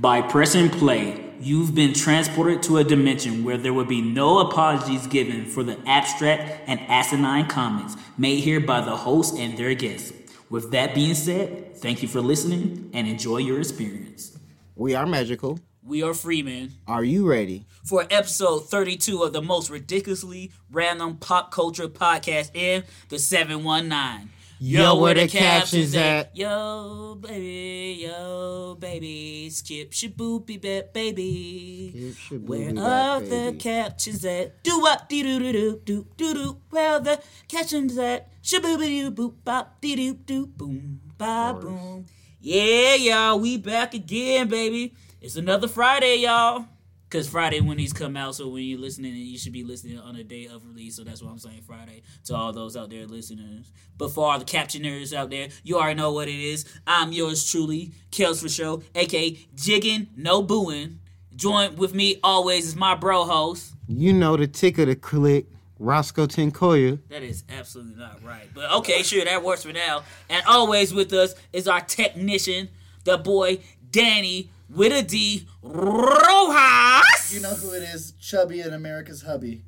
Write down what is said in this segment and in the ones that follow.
By pressing play, you've been transported to a dimension where there will be no apologies given for the abstract and asinine comments made here by the host and their guests. With that being said, thank you for listening and enjoy your experience. We are magical. We are Freeman Are you ready? for episode 32 of the most ridiculously random pop culture podcast in the 719. Yo, where the captions at? Yo, baby, yo, baby, skip shaboopy bet, baby. Where are the captions at? Do up, dee doo doo doo doo doo doo. Where are the captions at? Shaboopy doo boop bop dee doo doo boom ba boom. Yeah, y'all, we back again, baby. It's another Friday, y'all. Cause Friday when these come out, so when you're listening, you should be listening on the day of release. So that's why I'm saying Friday to all those out there listeners. But for all the captioners out there, you already know what it is. I'm yours truly, Kels for show, aka Jiggin, no booing. Join with me always is my bro host. You know the tick of the click, Roscoe Tinkoya. That is absolutely not right. But okay, sure, that works for now. And always with us is our technician, the boy Danny with a D Rojas. You know who it is? Chubby and America's hubby.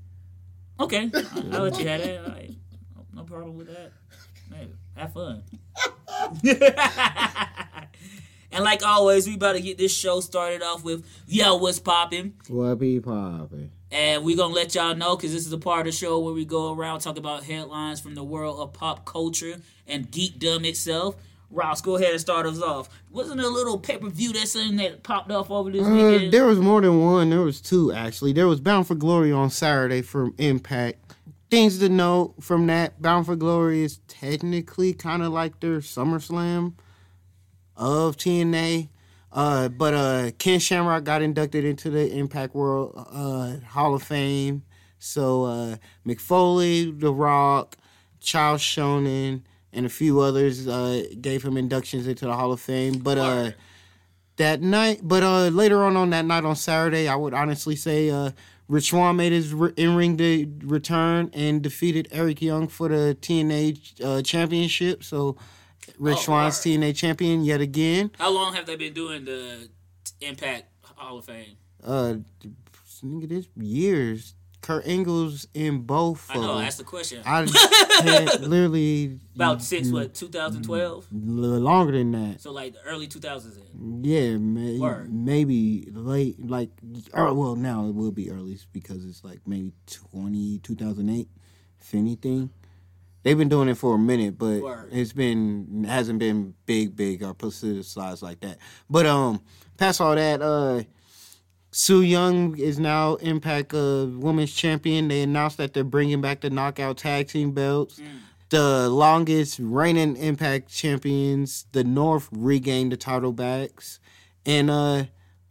Okay, I'll, I'll let you have that. All right. No, no problem with that. Hey, have fun. and like always, we about to get this show started off with Yo, what's poppin'? What be poppin'? And we're gonna let y'all know because this is a part of the show where we go around talk about headlines from the world of pop culture and geekdom itself. Ross, go ahead and start us off. Wasn't there a little pay per view that's something that popped off over this Uh, weekend? there was more than one. There was two actually. There was Bound for Glory on Saturday from Impact. Things to note from that: Bound for Glory is technically kind of like their SummerSlam of TNA. Uh, but uh, Ken Shamrock got inducted into the Impact World uh, Hall of Fame. So uh, Mick Foley, The Rock, Chael Sonnen, and a few others uh, gave him inductions into the Hall of Fame. But uh, that night, but uh, later on on that night on Saturday, I would honestly say uh, Rich Swann made his in-ring de- return and defeated Eric Young for the TNA uh, championship. So Rich Oh, Swann's word. TNA champion yet again. How long have they been doing the Impact Hall of Fame? Uh, nigga, this years. Kurt Angle's in both. I know, of that's the question. I can't literally About six. what, 2012? longer than that. So like the early 2000s. Then. Yeah, may, Word. maybe late, like, or, well, now it will be early because it's like maybe 20, 2008, if anything. They've been doing it for a minute, but Word. it's been hasn't been big, big or publicized like that. But um, past all that, uh, Su Yung is now Impact uh, Women's Champion. They announced that they're bringing back the Knockout Tag Team belts. The longest reigning Impact champions, the North, regained the title backs, and uh,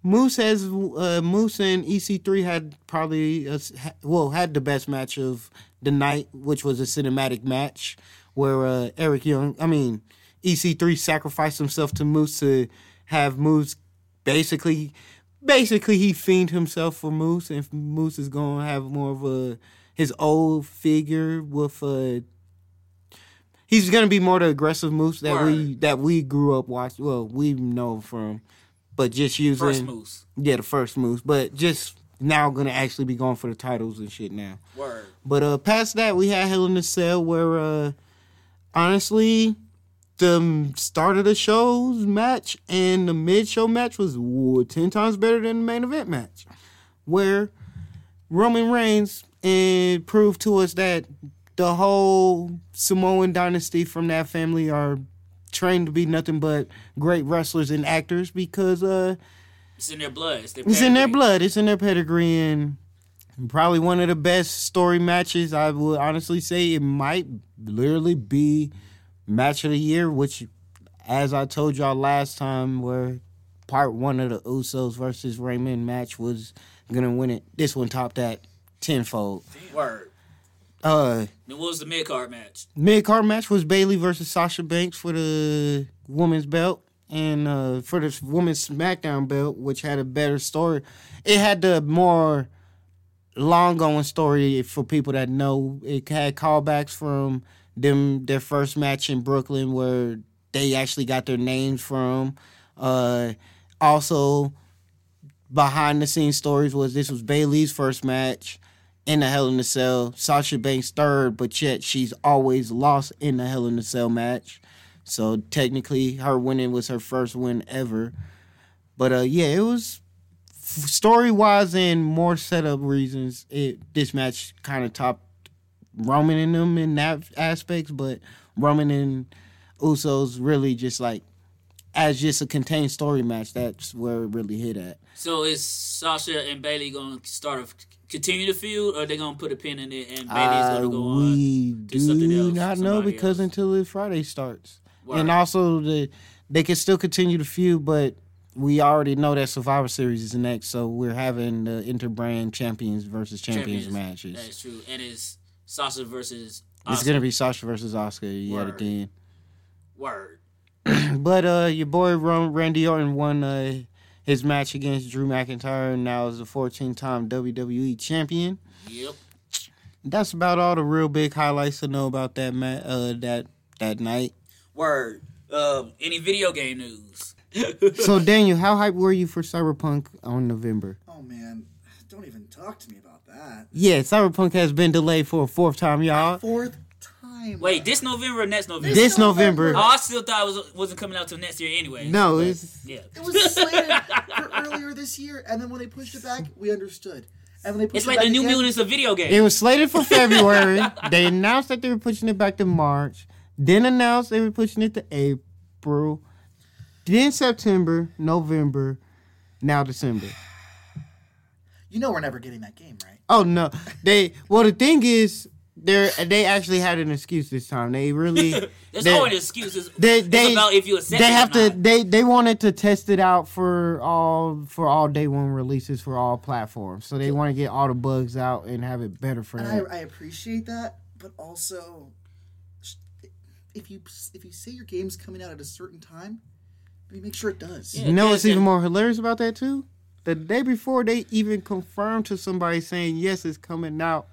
Moose has uh, Moose and EC3 had probably a well had the best match of the night, which was a cinematic match where uh, Eric Young, I mean EC3 sacrificed himself to Moose to have Moose basically basically he fiend himself for Moose, and Moose is gonna have more of a his old figure with a. He's gonna be more the aggressive Moose that we that we grew up watching. Well, we know from, but just using First Moose. yeah the first Moose, but just now gonna actually be going for the titles and shit now. Word. But uh, past that, we had Hell in a Cell, where uh, honestly, the start of the show's match and the mid show match was ooh, ten times better than the main event match, where Roman Reigns and proved to us that the whole Samoan dynasty from that family are trained to be nothing but great wrestlers and actors because uh It's in their blood. It's, their it's in their blood. It's in their pedigree, and probably one of the best story matches. I would honestly say it might literally be match of the year. Which, as I told y'all last time, where part one of the Usos versus Raymond match was gonna win it. This one topped that tenfold. Word. Uh, Then what was the mid card match? mid card match was Bayley versus Sasha Banks for the women's belt. And uh, for the women's SmackDown belt, which had a better story, it had the more long going story for people that know. It had callbacks from them their first match in Brooklyn where they actually got their names from. Uh, also, behind the scenes stories was this was Bayley's first match in the Hell in a Cell. Sasha Banks third, but yet she's always lost in the Hell in a Cell match. So technically, her winning was her first win ever. But uh, yeah, it was story wise and more setup reasons. It this match kind of topped Roman and them in that aspects, but Roman and Usos really just like as just a contained story match. That's where it really hit at. So is Sasha and Bayley going to start a continue the feud, or they going to put a pin in it and Bayley's going to Uh, go on? we do something else, not know because else. until the Friday starts, Word. and also the they can still continue the feud, but we already know that Survivor Series is next, so we're having the interbrand champions versus champions, matches. That's true, and it's Sasha versus. It's gonna be Sasha versus Asuka yet Word. again. word. But uh, your boy Randy Orton won uh, his match against Drew McIntyre, and now is the 14-time WWE champion. Yep. That's about all the real big highlights to know about that ma- uh, that that night. Word. Um, any video game news? So Daniel, how hyped were you for Cyberpunk on November? Oh man, don't even talk to me about that. Yeah, Cyberpunk has been delayed for a fourth time, y'all. Fourth time. Wait, this November or next November? This November. Oh, I still thought it was wasn't coming out till next year anyway. No, but, it's yeah. It was slated for earlier this year, and then when they pushed it back, we understood. And when they pushed It's it like back the New again, Mutants of video games. it was slated for February. they announced that they were pushing it back to March. Then announced they were pushing it to April. Then September, November, now December. You know we're never getting that game, right? Oh no, they. Well, the thing is, they they actually had an excuse this time. They really. There's they, always excuses. They it's they about if you accept they have or to they they wanted to test it out for all for all day one releases for all platforms. So they want to get all the bugs out and have it better for And that. I, I appreciate that, but also, if you if you say your game's coming out at a certain time, maybe make sure it does. Yeah. you know what's even more hilarious about that too? The day before they even confirmed to somebody saying yes, it's coming out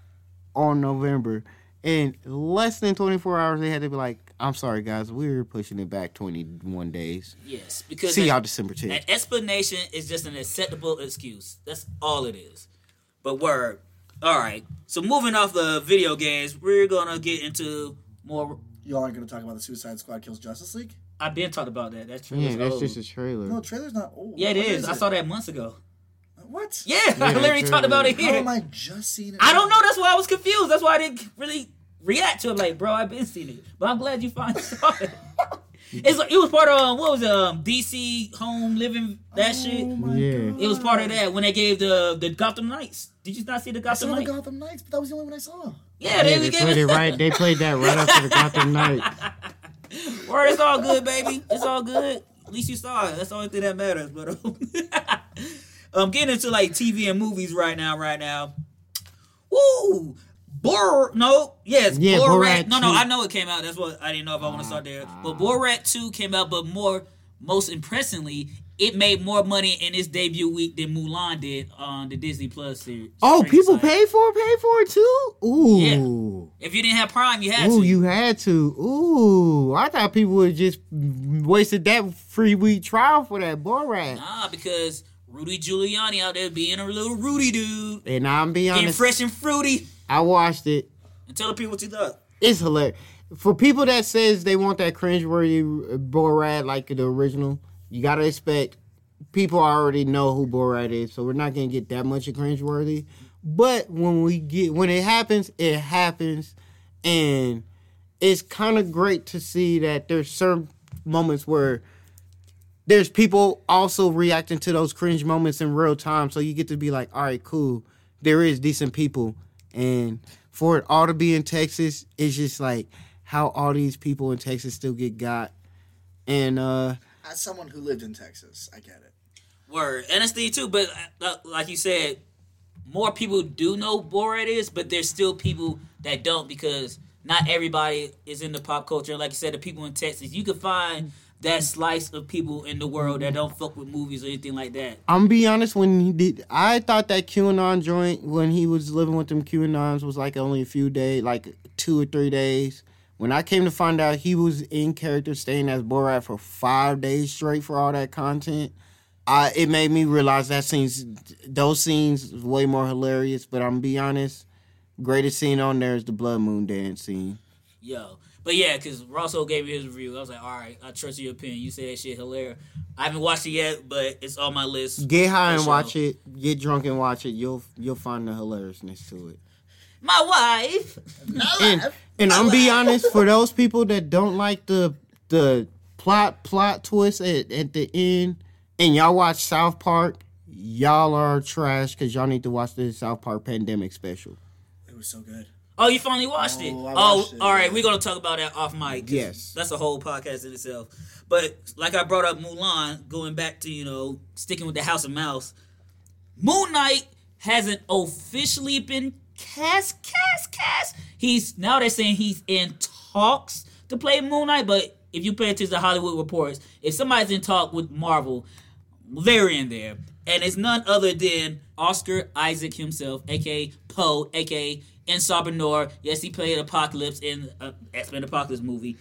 on November. and less than 24 hours, they had to be like, "I'm sorry, guys, we're pushing it back 21 days. Yes, because See y'all December 10th." An explanation is just an acceptable excuse. That's all it is. But word. All right. So moving off the video games, we're gonna get into more. You all aren't going to talk about the Suicide Squad kills Justice League? I've been talked about that. That's true. Yeah, that's old. just a trailer. No, the trailer's not old. yeah, it What is. I it? saw that months ago. What? Yeah, I literally true. talked about it How here. am I just seeing it? I don't know. That's why I was confused. That's why I didn't really react to it. Like, bro, I've been seeing it, but I'm glad you finally saw it. It's like, it was part of um, what was it, um DC Home Living that shit. Oh my Yeah. God. It was part of that when they gave the the Gotham Knights. Did you not see the I Gotham saw the Gotham Knights, but that was the only one I saw. Yeah, they, Yeah, they they gave played it it right. They played that right after the Gotham Knight. Word, it's all good, baby. It's all good. At least you saw it. That's the only thing that matters. But um, I'm getting into like TV and movies right now. Right now. Woo! Bor no, yes, Yeah, Borat. Borat No, no, I know it came out. That's what I didn't know if I want to start there. But Borat two came out, but more, most impressively, it made more money in its debut week than Mulan did on the Disney Plus series. Oh, people pay for it, pay for it too? Ooh. If you didn't have Prime, you had Ooh, to. you had to. Ooh. I thought people would just wasted that free week trial for that Borat. Nah, because Rudy Giuliani out there being a little Rudy dude, And I'm being getting honest, fresh and fruity. I watched it. And tell the people what you thought. It's hilarious. For people that says they want that cringeworthy Borat like the original, you gotta expect people already know who Borat is, so we're not gonna get that much of cringeworthy. But when we get when it happens, it happens, and it's kind of great to see that there's certain moments where there's people also reacting to those cringe moments in real time, so you get to be like, all right, cool, there is decent people, and for it all to be in Texas, it's just like how all these people in Texas still get got, and uh As someone who lived in Texas, I get it. Word. And it's the too, but uh, like you said, more people do know Borat is, but there's still people that don't because not everybody is in the pop culture. Like you said, the people in Texas, you can find that slice of people in the world that don't fuck with movies or anything like that. I'm be honest. When he did, I thought that QAnon joint when he was living with them QAnons was like only a few days, like two or three days. When I came to find out he was in character, staying as Borat for five days straight for all that content, I it made me realize that scenes, those scenes, way more hilarious. But I'm gonna be honest, greatest scene on there is the blood moon dance scene. Yo. But yeah, because Rosso gave me his review. I was like, all right, I trust your opinion. You say that shit hilarious. I haven't watched it yet, but it's on my list. Get high and sure. watch it. Get drunk and watch it. You'll you'll find the hilariousness to it. My wife. And and I'm be honest, for those people that don't like the the plot plot twist at, at the end, and y'all watch South Park, y'all are trash because y'all need to watch the South Park pandemic special. It was so good. Oh, you finally watched it. Oh, I Oh, watched it, all right. We're gonna talk about that off mic. Yes. that's a whole podcast in itself. But like I brought up Mulan, going back to you know sticking with the House of Mouse, Moon Knight hasn't officially been cast, cast, cast. He's now they're saying he's in talks to play Moon Knight, but if you pay attention to Hollywood reports, if somebody's in talk with Marvel, they're in there. And it's none other than Oscar Isaac himself, aka Poe, aka En Sabah Nur. Yes, he played Apocalypse in uh, X Men Apocalypse movie.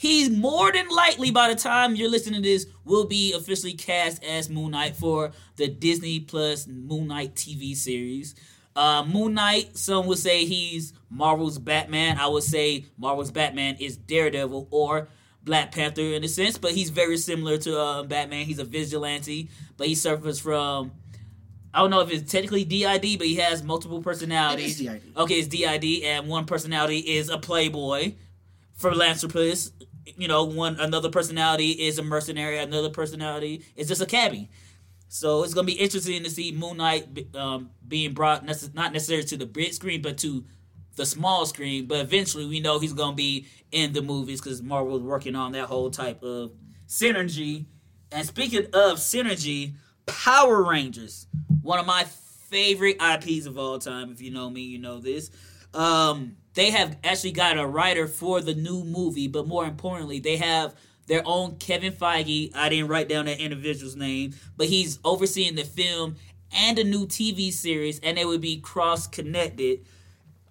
He's more than likely by the time you're listening to this will be officially cast as Moon Knight for the Disney Plus Moon Knight TV series. Uh, Moon Knight, some would say he's Marvel's Batman. I would say Marvel's Batman is Daredevil or Black Panther in a sense, but he's very similar to uh, Batman. He's a vigilante, but he suffers from I don't know if it's technically DID, but he has multiple personalities. It is DID. Okay, it's DID, and one personality is a playboy, philanthropist. You know, one another personality is a mercenary. Another personality is just a cabbie. So it's gonna be interesting to see Moon Knight um, being brought nece- not necessarily to the big screen, but to the small screen. But eventually, we know he's gonna be in the movies because Marvel's working on that whole type of synergy. And speaking of synergy, Power Rangers, one of my favorite IPs of all time. If you know me, you know this. Um, they have actually got a writer for the new movie, but more importantly, they have their own Kevin Feige. I didn't write down that individual's name, but he's overseeing the film and a new TV series, and they would be cross connected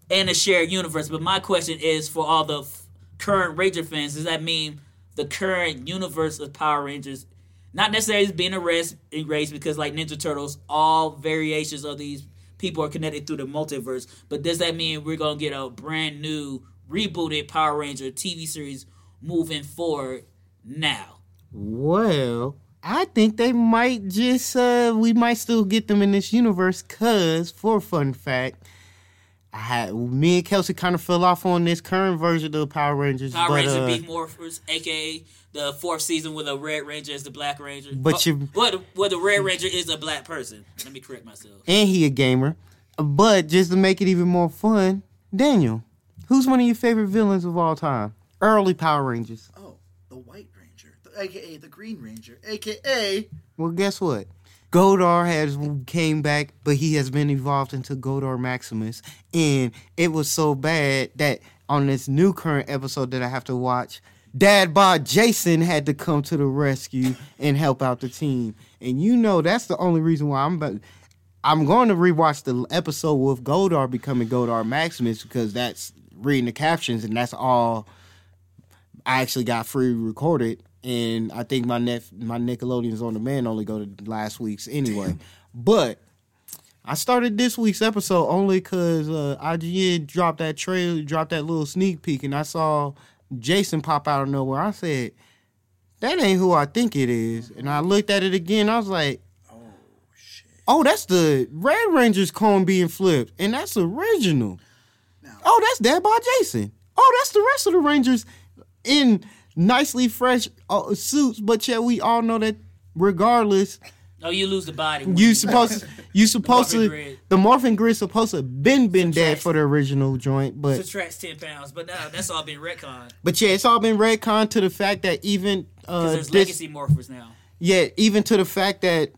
in a shared universe. But my question is for all the f- current Ranger fans, does that mean the current universe of Power Rangers, not necessarily being erased, erased because like Ninja Turtles, all variations of these people are connected through the multiverse. But does that mean we're gonna get a brand new rebooted Power Ranger TV series moving forward now? Well, I think they might just uh we might still get them in this universe cuz for fun fact I had me and Kelsey kind of fell off on this current version of the Power Rangers, Power but Ranger uh, Beast Morphers, aka the fourth season with a Red Ranger as the Black Ranger. But oh, you- what? Well, the Red Ranger is a black person. Let me correct myself. and he a gamer. But just to make it even more fun, Daniel, who's one of your favorite villains of all time? Early Power Rangers. Oh, the White Ranger, the, aka the Green Ranger, aka Well, guess what? Goldar has came back, but he has been evolved into Goldar Maximus, and it was so bad that on this new current episode that I have to watch, Dad Bod Jason had to come to the rescue and help out the team. And you know that's the only reason why I'm about, I'm going to rewatch the episode with Goldar becoming Goldar Maximus because that's reading the captions and that's all I actually got free recorded, and I think my net my Nickelodeon's on demand only go to last week's anyway. But I started this week's episode only because uh, IGN dropped that trailer, dropped that little sneak peek, and I saw Jason pop out of nowhere. I said, "That ain't who I think it is," and I looked at it again. I was like, oh shit. "Oh, that's the Red Ranger's cone being flipped, and that's original." Oh, that's Dad by Jason. Oh, that's the rest of the Rangers in nicely fresh uh, suits, but yet we all know that regardless, No, you lose the body. you supposed to. you supposed to grid. the morphin grid supposed to been been dead for the original joint, but subtracts ten pounds, but now that's all been retconned but yeah, it's all been retcon to the fact that even uh there's this, legacy morphers now. yeah, even to the fact that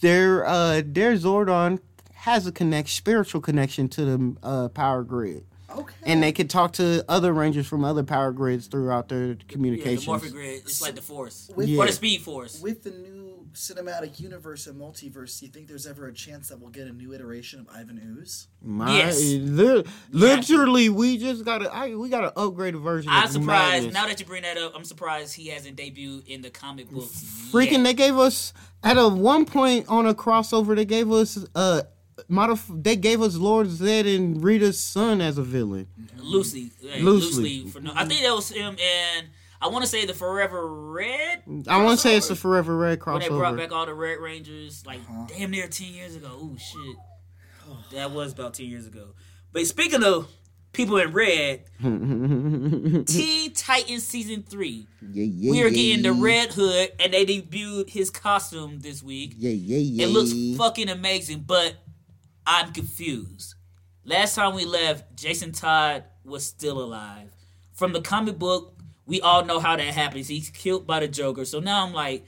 their uh their Zordon has a connect spiritual connection to the uh, power grid. Okay. and they could talk to other Rangers from other power grids throughout their Yeah, the communications. Morphin Grid. It's like the Force. With- Or the Speed Force. With the new cinematic universe and multiverse, do you think there's ever a chance that we'll get a new iteration of Ivan Ooze? My, Yes. li- literally, we just got to I, we got an upgraded version. I'm of surprised. Madness. Now that you bring that up, I'm surprised he hasn't debuted in the comic books. Freaking, yet. they gave us at a one point on a crossover. They gave us uh, modif- They gave us Lord Zedd and Rita's son as a villain. loosely, yeah, Loosely. loosely. For no, I think that was him and I want to say the Forever Red. I want to say it's the Forever Red when they brought back all the Red Rangers, like uh-huh. damn near ten years ago. Oh shit, that was about ten years ago. But speaking of people in red, Teen Titans season three. yeah, yeah, We are yeah. getting the Red Hood, and they debuted his costume this week. Yeah, yeah, yeah. It looks fucking amazing, but I'm confused. Last time we left, Jason Todd was still alive. From the comic book, we all know how that happens. He's killed by the Joker. So now I'm like,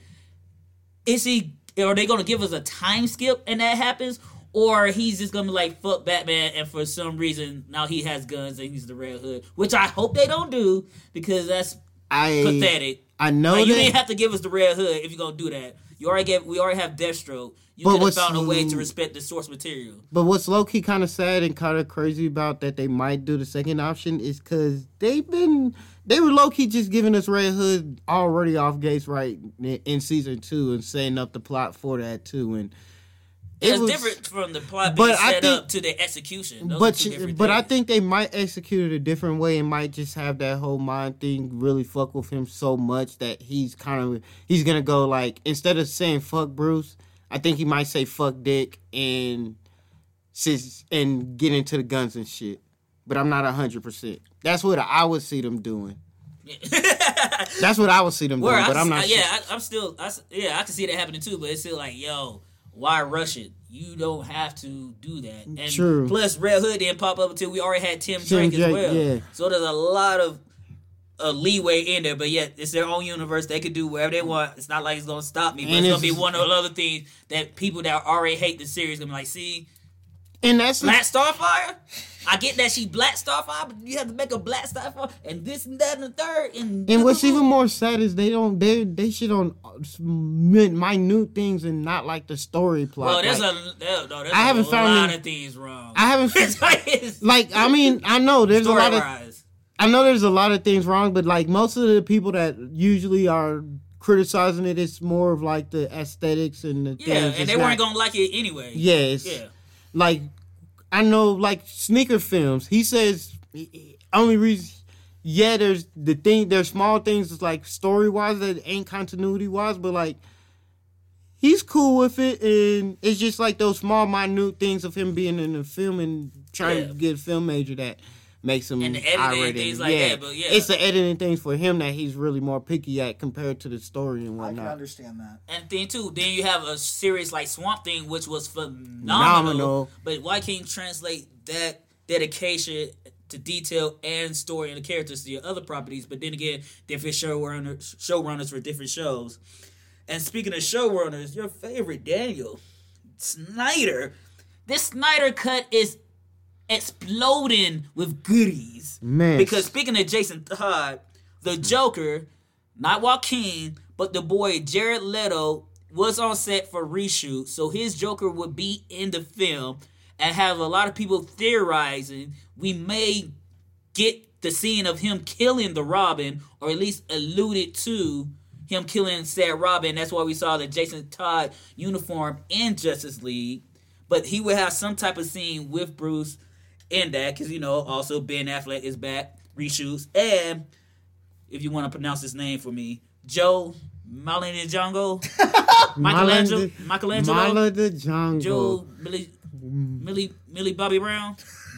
is he? Are they gonna give us a time skip and that happens, or he's just gonna be like fuck Batman and for some reason now he has guns and he's the Red Hood, which I hope they don't do because that's I pathetic. I know Like, you didn't have to give us the Red Hood if you're gonna do that. You already get we already have Deathstroke. You could have found a way to um, respect the source material. But what's low key kind of sad and kind of crazy about that they might do the second option is because they've been they were low key just giving us Red Hood already off gates right in, in season two and setting up the plot for that too and it It's was- different from the plot But being I set think- up to the execution. Those But you- but I think they might execute it a different way and might just have that whole mind thing really fuck with him so much that he's kind of he's gonna go like instead of saying fuck Bruce, I think he might say fuck Dick and and get into the guns and shit. But I'm not hundred percent. That's what I would see them doing. That's what I would see them Where doing. I, But I'm not. I- sure. yeah, I, I'm still, I, yeah, I can see that happening too. But it's still like, yo, why rush it? You don't have to do that. And True. Plus, Red Hood didn't pop up until we already had Tim, Tim Drake as well. yeah. So there's a lot of uh, leeway in there. But yet, it's their own universe. They can do whatever they want. It's not like it's gonna stop me. But And it's, gonna be one of the other things that people that already hate the series gonna be like, see, and that's Black Starfire. I get that she Black Starfire, but you have to make a Black Starfire and this and that and the third and And what's even more sad is they don't they they shit on minute things and not like the story plot. Well, there's Like, a there, no, there's I haven't a found lot any- of things wrong. I haven't like, I mean I know there's a lot of. I know there's a lot of things wrong, but like most of the people that usually are criticizing it, it's more of like the aesthetics and the Yeah, things. and they weren't not- gonna like it anyway. Yeah, it's, yeah. Like I know like sneaker films. He says only reason. Yeah, there's the thing. There's small things that's like story wise that ain't continuity wise, but like he's cool with it, and it's just like those small minute things of him being in the film and trying Yeah. to get a film major that makes him And the editing and irate things and- like that, but yeah. it's the editing things for him that he's really more picky at compared to the story and whatnot. I can understand that. And thing too, then you have a series like Swamp Thing, which was phenomenal. Phenomenal. But why can't you translate that dedication to detail and story and the characters to your other properties? But then again, different showrunners showrunners for different shows. And speaking of showrunners, your favorite Daniel Snyder, this Snyder cut is exploding with goodies. Man, Because speaking of Jason Todd, the mm. Joker, not Joaquin, but the boy Jared Leto was on set for reshoot, so his Joker would be in the film and have a lot of people theorizing we may get the scene of him killing the Robin, or at least alluded to him killing said Robin. That's why we saw the Jason Todd uniform in Justice League. But he would have some type of scene with Bruce in that, because you know, also Ben Affleck is back, reshoots, and if you want to pronounce his name for me, Joe Malinjango, Michelangelo, Michelangelo, Mala the Jungle. Joe Millie, Millie, Millie Bobby Brown.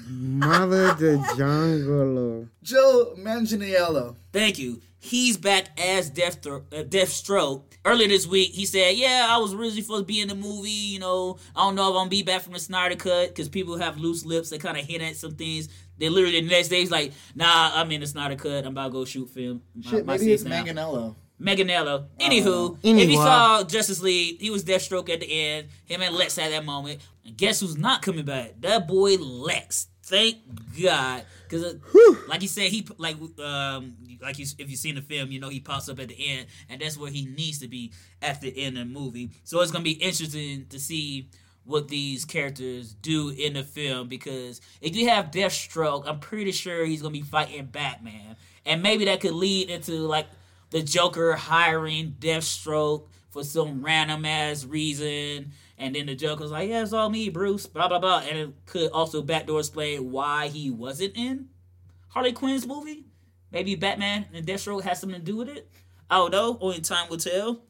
Mala the Jungle. Joe Manganiello. Thank you. He's back as Death uh, Deathstroke. Earlier this week, he said, "Yeah, I was originally supposed to be in the movie. You know, I don't know if I'm gonna be back from the Snyder cut because people have loose lips. They kind of hint at some things. They literally the next day, he's like, Nah, I'm in the Snyder cut. I'm about to go shoot film. My- Shit, my maybe it's scenes now." Manganello. Meganello. Anywho, Anyway. if you saw Justice League, he was Deathstroke at the end. Him and Lex had that moment. And guess who's not coming back? That boy Lex. Thank God, because like you said, he like um like you if you've seen the film, you know he pops up at the end, and that's where he needs to be at the end of the movie. So it's gonna be interesting to see what these characters do in the film because if you have Deathstroke, I'm pretty sure he's gonna be fighting Batman, and maybe that could lead into like the Joker hiring Deathstroke for some random ass reason. And then the Joker's like, yeah, it's all me, Bruce, blah, blah, blah. And it could also backdoor explain why he wasn't in Harley Quinn's movie. Maybe Batman and Deathstroke has something to do with it. I don't know. Only time will tell.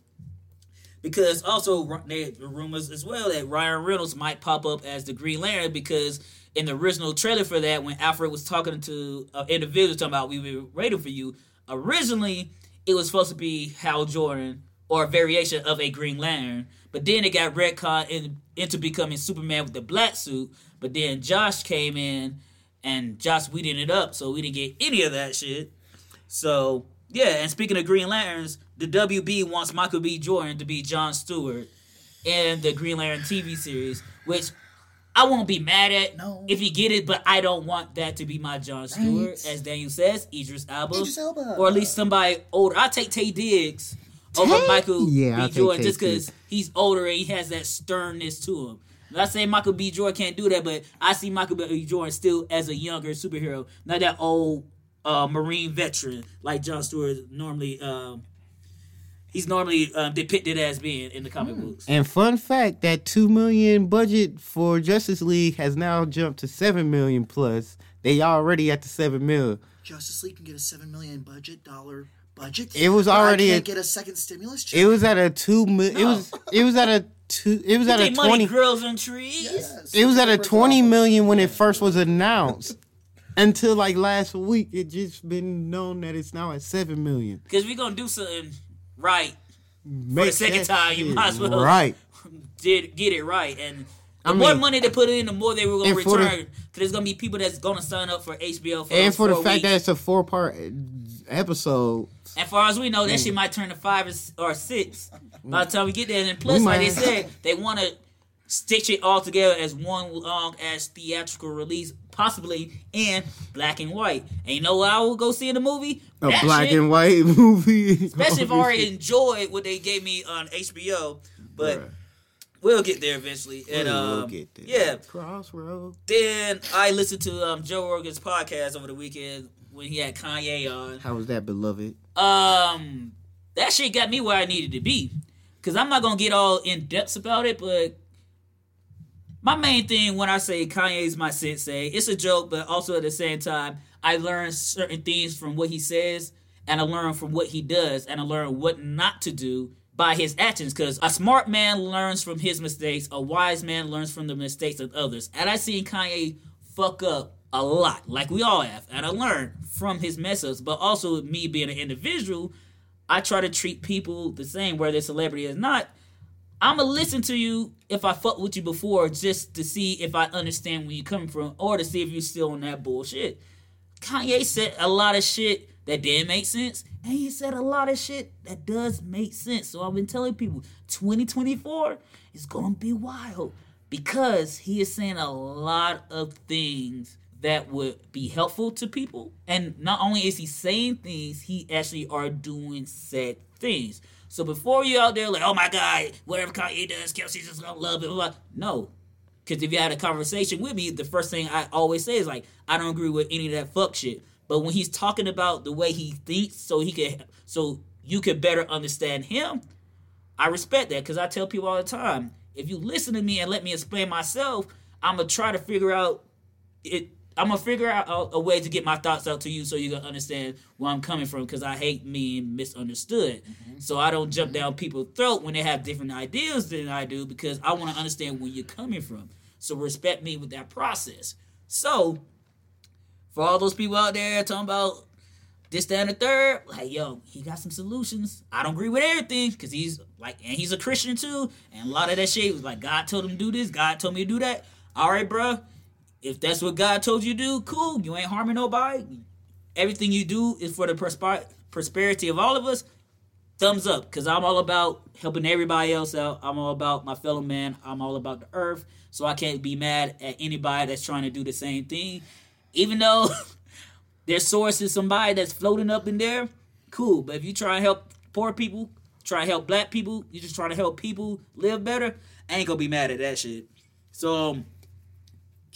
Because also, there are rumors as well that Ryan Reynolds might pop up as the Green Lantern because in the original trailer for that, when Alfred was talking to an individual talking about we were waiting for you, originally it was supposed to be Hal Jordan or a variation of a Green Lantern. But then it got retconned in, into becoming Superman with the black suit. But then Josh came in and Josh weeded it up, so we didn't get any of that shit. So yeah, and speaking of Green Lanterns, the WB wants Michael B. Jordan to be John Stewart in the Green Lantern TV series, which I won't be mad at No. if you get it, but I don't want that to be my John Stewart, Right. as Daniel says, Idris Elba, Idris Elba. or at least somebody older. I take Taye Diggs over Michael Yeah, B. I'll take Jordan just because he's older and he has that sternness to him. I'm not saying Michael B. Jordan can't do that, but I see Michael B. Jordan still as a younger superhero, not that old uh, Marine veteran like John Stewart normally. Um, he's normally um, depicted as being in the comic Hmm. books. And fun fact, that two million budget for Justice League has now jumped to seven million plus. They already at the seven mil. Justice League can get a seven million budget dollar budget. It was but I already can't a- get a second stimulus check. It was at a two mil. It was it was at a two. It was at a think money twenty. grows on trees? Yes. It was at a Super twenty awful. million when it first was announced. Until like last week, it just been known that it's now at seven million. Because we're gonna do something right. Make second time, you might as well. right. Did get it right, and the I more mean- money they put in, the more they were gonna And for the- return. Because there's gonna be people that's gonna sign up for HBO for And those for the fact weeks. that it's a four part episode, As far as we know, that shit might turn to five or six by the time we get there. And plus, like they said, they want to stitch it all together as one long as theatrical release, possibly in black and white. And you know what I will go see in the movie? a That black shit. and white movie. Especially if I already enjoyed what they gave me on HBO. But Bruh. we'll get there eventually. And We'll um, get there. yeah, Crossroad. then I listened to um, Joe Rogan's podcast over the weekend when he had Kanye on. How was that, beloved? Um, that shit got me where I needed to be. Cause I'm not gonna get all in depth about it, but my main thing when I say Kanye's my sensei, it's a joke, but also at the same time, I learn certain things from what he says, and I learn from what he does, and I learn what not to do by his actions. Cause a smart man learns from his mistakes, a wise man learns from the mistakes of others. And I seen Kanye fuck up a lot, like we all have, and I learned from his mess ups. But also me being an individual, I try to treat people the same, whether they're celebrity or not. I'ma listen to you if I fuck with you before, just to see if I understand where you're coming from, or to see if you're still on that bullshit. Kanye said a lot of shit that didn't make sense, and he said a lot of shit that does make sense. So I've been telling people 2024 is gonna be wild because he is saying a lot of things that would be helpful to people. And not only is he saying things, he actually are doing said things. So before you out there like, oh my god, whatever Kanye does, Kelsey's just gonna love it. Blah, blah. No, because if you had a conversation with me, the first thing I always say is like, I don't agree with any of that fuck shit. But when he's talking about the way he thinks, so he can so you could better understand him, I respect that because I tell people all the time, if you listen to me and let me explain myself, I'm gonna try to figure out it. I'm gonna figure out a, a way to get my thoughts out to you so you can understand where I'm coming from because I hate being misunderstood. Mm-hmm. So I don't jump down people's throat when they have different ideas than I do because I want to understand where you're coming from. So respect me with that process. So for all those people out there talking about this, that, and the third, like, yo, he got some solutions. I don't agree with everything because he's like, and he's a Christian too. And a lot of that shit was like, God told him to do this, God told me to do that. All right, bruh. If that's what God told you to do, cool. You ain't harming nobody. Everything you do is for the prosper- prosperity of all of us. thumbs up because I'm all about helping everybody else out. I'm all about my fellow man. I'm all about the earth. So I can't be mad at anybody that's trying to do the same thing. Even though their source is somebody that's floating up in there, cool. But if you try to help poor people, try to help black people, you just trying to help people live better, I ain't gonna be mad at that shit. So um,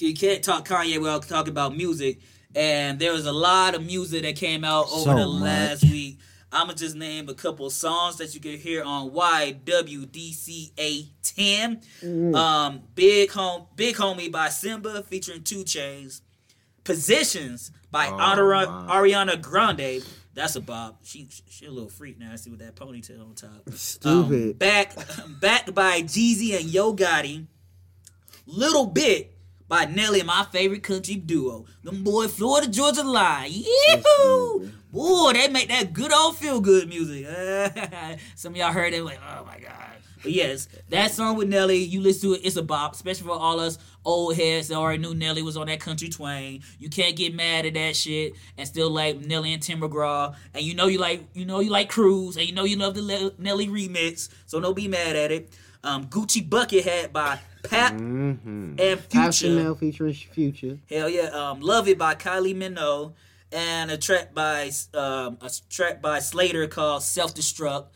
you can't talk Kanye without talking about music. And there was a lot of music that came out over So the much. last week. I'ma just name a couple of songs that you can hear on YWDCA 10. Um, Big Home, Big Homie by Simba featuring 2 Chainz. Positions by Oh, Ariana. Ariana Grande. That's a bob. She she a little freak nasty with that ponytail on top. Um, Stupid. back backed by Jeezy and Yo Gotti. Little Bit by Nelly, my favorite country duo. Them boy Florida Georgia Line. Yee-hoo! Boy, they make that good old feel good music. Some of y'all heard it like, oh my god. But yes, that song with Nelly, you listen to it, it's a bop, especially for all us old heads that already knew Nelly was on that country twang. You can't get mad at that shit and still like Nelly and Tim McGraw. And you know you like you know you like Cruise and you know you love the Le- Nelly remix, so don't be mad at it. Um, Gucci Bucket Hat by Pap Mm-hmm. and Half Future. Chanel featuring Future. Hell yeah. Um, Love It by Kylie Minogue. And a track by um, a track by Slater called Self Destruct.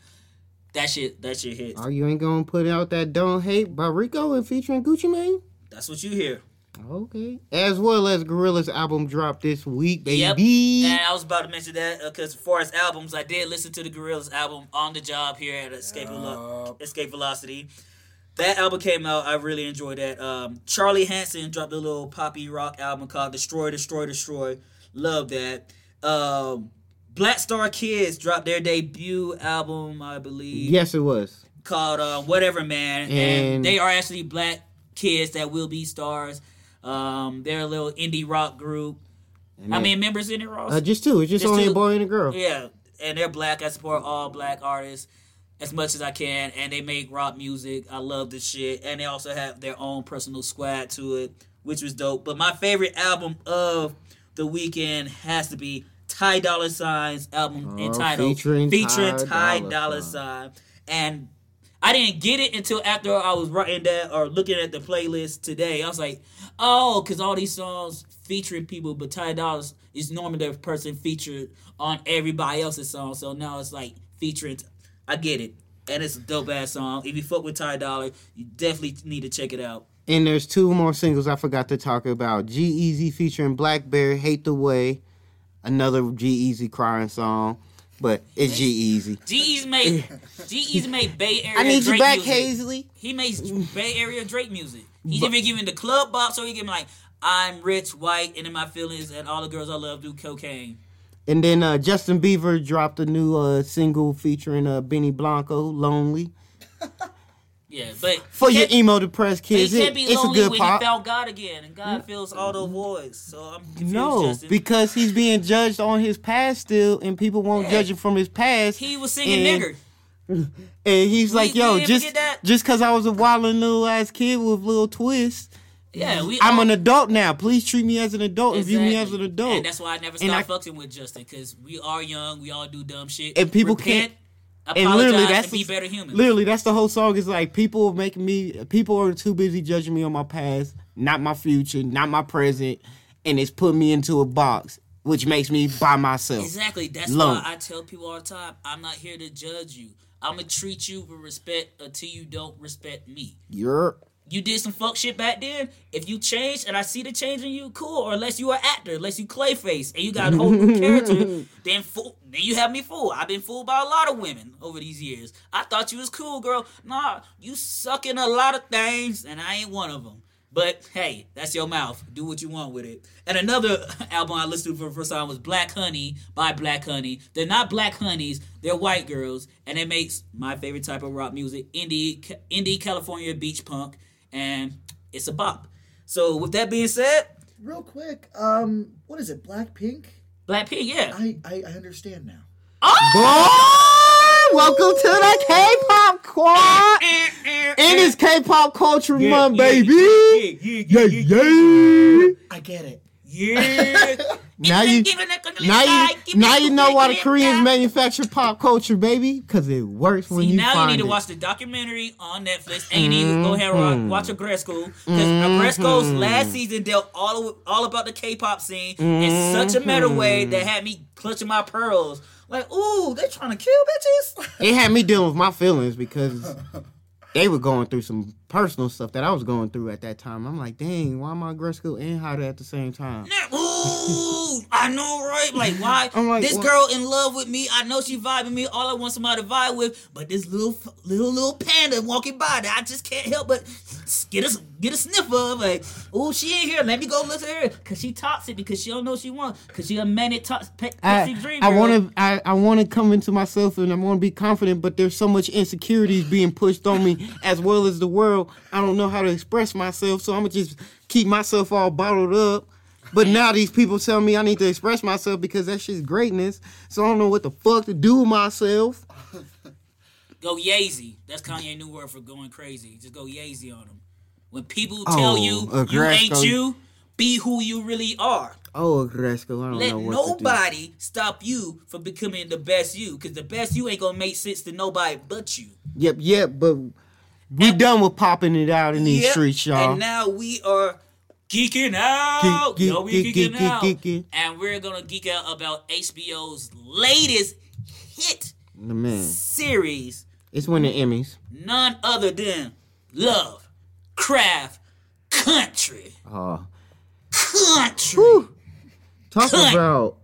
That shit that shit hits. Oh, you ain't gonna put out that "Don't Hate" by Rico and featuring Gucci Mane? That's what you hear. Okay. As well as Gorillaz album dropped this week, baby. Yep. And I was about to mention that because as far as albums, I did listen to the Gorillaz album on the job here at Escape, Velo- Escape Velocity. That album came out. I really enjoyed that. Um, Charlie Hanson dropped a little poppy rock album called Destroy, Destroy, Destroy. Love that. Um, Black Star Kids dropped their debut album, I believe, Yes, it was. called uh, Whatever Man. And, And- they are actually black kids that will be stars. Um, they're a little indie rock group. That- many members in it, Ross? Uh, just two. It's just, Just only two. a boy and a girl. Yeah, and they're black. I support all black artists as much as I can, and they make rock music. I love this shit, and they also have their own personal squad to it, which was dope. But my favorite album of the weekend has to be Ty Dolla Sign's album Oh, entitled featuring featuring Ty Ty Dolla. Sign, and I didn't get it until after I was writing that or looking at the playlist today. I was like, oh, because all these songs featuring people, but Ty Dolla is normally the person featured on everybody else's song. So now it's like featuring. I get it, and it's a dope ass song. If you fuck with Ty Dolla, you definitely need to check it out. And there's two more singles I forgot to talk about. G-Eazy featuring Blackbear, Hate the Way. Another G-Eazy crying song. But it's G-Eazy. G Easy made G-Eazy made Bay Area. I need you Drake back, music. Hazley. He makes Bay Area Drake music. He's even giving the club box, or he giving like I'm rich, white, and in my feelings, and all the girls I love do cocaine. And then uh, Justin Bieber dropped a new uh, single featuring uh, Benny Blanco, Lonely. Yeah, but For your emo depressed kids, can't it, be it's a lonely good when pop. he found God again, and God fills all those voids. So I'm confused, No, Justin. because he's being judged on his past still, and people won't Yeah. judge him from his past. he was singing and- nigger. And he's like, we "Yo, didn't just just because I was a wildin' little ass kid with little twists, Yeah, mm. we. I'm all- an adult now. Please treat me as an adult and view me as an adult." And that's why I never And stopped fucking with Justin because we are young. We all do dumb shit. And people Repent, and apologize, literally, and, be better humans. Literally, that's the whole song. Is like people are making me. People are too busy judging me on my past, not my future, not my present, and it's put me into a box, which makes me by myself. Exactly. That's Lone. why I tell people all the time, I'm not here to judge you. I'm gonna treat you with respect until you don't respect me. You're You did some fuck shit back then. If you change and I see the change in you, cool. Or unless you are actor, unless you Clayface and you got a whole new character, then fool, then you have me fooled. I've been fooled by a lot of women over these years. I thought you was cool, girl. Nah, you suck in a lot of things, and I ain't one of them. But hey, that's your mouth. Do what you want with it. And another album I listened to for the first time was Black Honey by Black Honey. They're not black honeys, they're white girls, and it makes my favorite type of rock music, indie indie California beach punk, and it's a bop. So with that being said, Real quick, um, what is it? Blackpink? Blackpink, yeah. I, I I understand now. Oh! Boy, welcome to the K-pop quad. Eh, eh, eh, it is K-pop culture month, baby. Yeah, Yeah, yeah. I get it. Yeah. Now you, now you, now you know why the Koreans manufacture pop culture, baby, because it works when See, you now find you need to it. watch the documentary on Netflix, and you need to go ahead and watch Aggretsuko because Aggretsuko's Mhm. last season dealt all all about the K-pop scene in such a meta way Mhm. that had me clutching my pearls. Like, ooh, they trying to kill bitches. it had me dealing with my feelings because they were going through some personal stuff that I was going through at that time. I'm like, dang, why am I Gresco and Haida at the same time? Ooh, I know, right? Like, why? I'm like, this what- girl in love with me. I know she vibing me. All I want somebody to vibe with, but this little, little, little panda walking by that I just can't help but get a get a sniff of. Like, oh, she ain't here. Let me go look at her because she toxic because she don't know she wants because she a manic toxic pe- I, dream. I want to I, I want to come into myself and I want to be confident, but there's so much insecurities being pushed on me as well as the world. I don't know how to express myself, so I'm gonna just keep myself all bottled up. But now these people tell me I need to express myself because that shit's greatness. So I don't know what the fuck to do with myself. go yazy. That's Kanye new word for going crazy. Just go yazy on them. When people oh, tell Oh, you you Aggretsuko. ain't you, be who you really are. Oh, Gresco, I don't Let know what nobody stop you from becoming the best you, because the best you ain't gonna make sense to nobody but you. Yep, yep, but we done with popping it out in these Yep. streets, y'all. And now we are geeking out. Geek, Yo, we geek, geeking geek, out. geek, geek. And we're gonna geek out about HBO's latest hit The man, series, it's winning Emmys. none other than Love, Craft, Country. Oh, Country. talk Cunt. about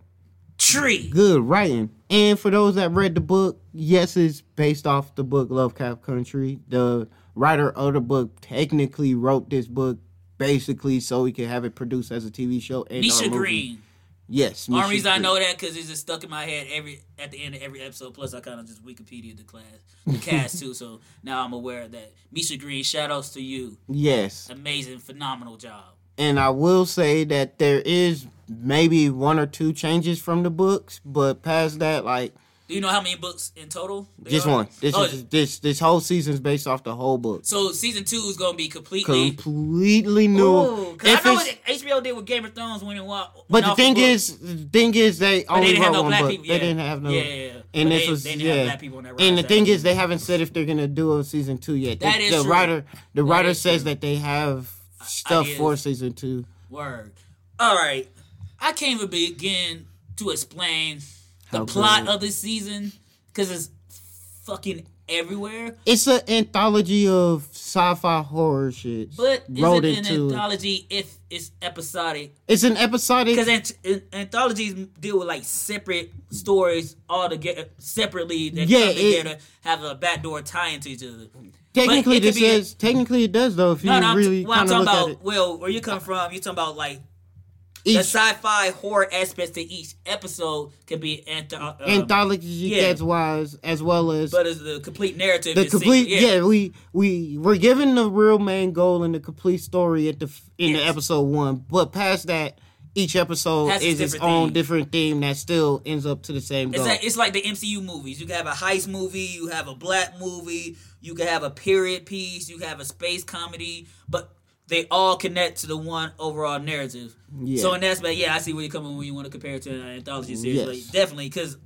Tree. good writing. And for those that read the book, yes, it's based off the book Lovecraft Country. The writer of the book technically wrote this book basically so he could have it produced as a TV show. And Misha. Green. Yes. Only Misha reason I know that because it's just stuck in my head every at the end of every episode. Plus, I kind of just Wikipedia the class, the cast too. So now I'm aware of that. Misha Green, shout outs to you. Yes. Amazing, phenomenal job. And I will say that there is maybe one or two changes from the books, but past that, like Do you know how many books in total? there just are? one. This Oh, is this this whole season is based off the whole book. so season two is gonna be completely. Completely new. Ooh, 'cause If I know what HBO did with Game of Thrones when it went. But the thing is, the thing is, they But only they didn't have wrote no one black book. people. They yeah. didn't have no. Yeah, yeah, yeah. And But this they, was they didn't yeah. have black people on that. and the thing is, they haven't said if they're gonna do a season two yet. That the, is the true. writer, the That writer says true. that they have stuff ideas. for season two. Word. All right. I can't even begin to explain the How plot good. of this season because it's fucking everywhere. It's an anthology of sci-fi horror shit. But is it an into it. anthology if it's episodic? It's an episodic. Because ant- an- anthologies deal with like separate stories all together separately that Yeah, come it- have a backdoor tie into each other. Technically, it this could be a- is technically it does though. If you No, no, I'm, really well, I'm kind of talking look about. at Well, where you come from, you're talking about like it, the sci-fi horror aspects to each episode can be antho- um, anthology yeah. as wise as well as but it's the complete narrative. the complete. single- Yeah. we we we're given the real main goal and the complete story at the f- in the episode one. But past that, each episode Has is its different own theme. different theme that still ends up to the same It's goal. like it's like the MCU movies. You can have a heist movie, you have a black movie, you can have a period piece, you can have a space comedy, but they all connect to the one overall narrative. Yeah. So in that aspect, yeah, I see where you're coming when you want to compare it to an anthology series. Yes. Like, definitely, because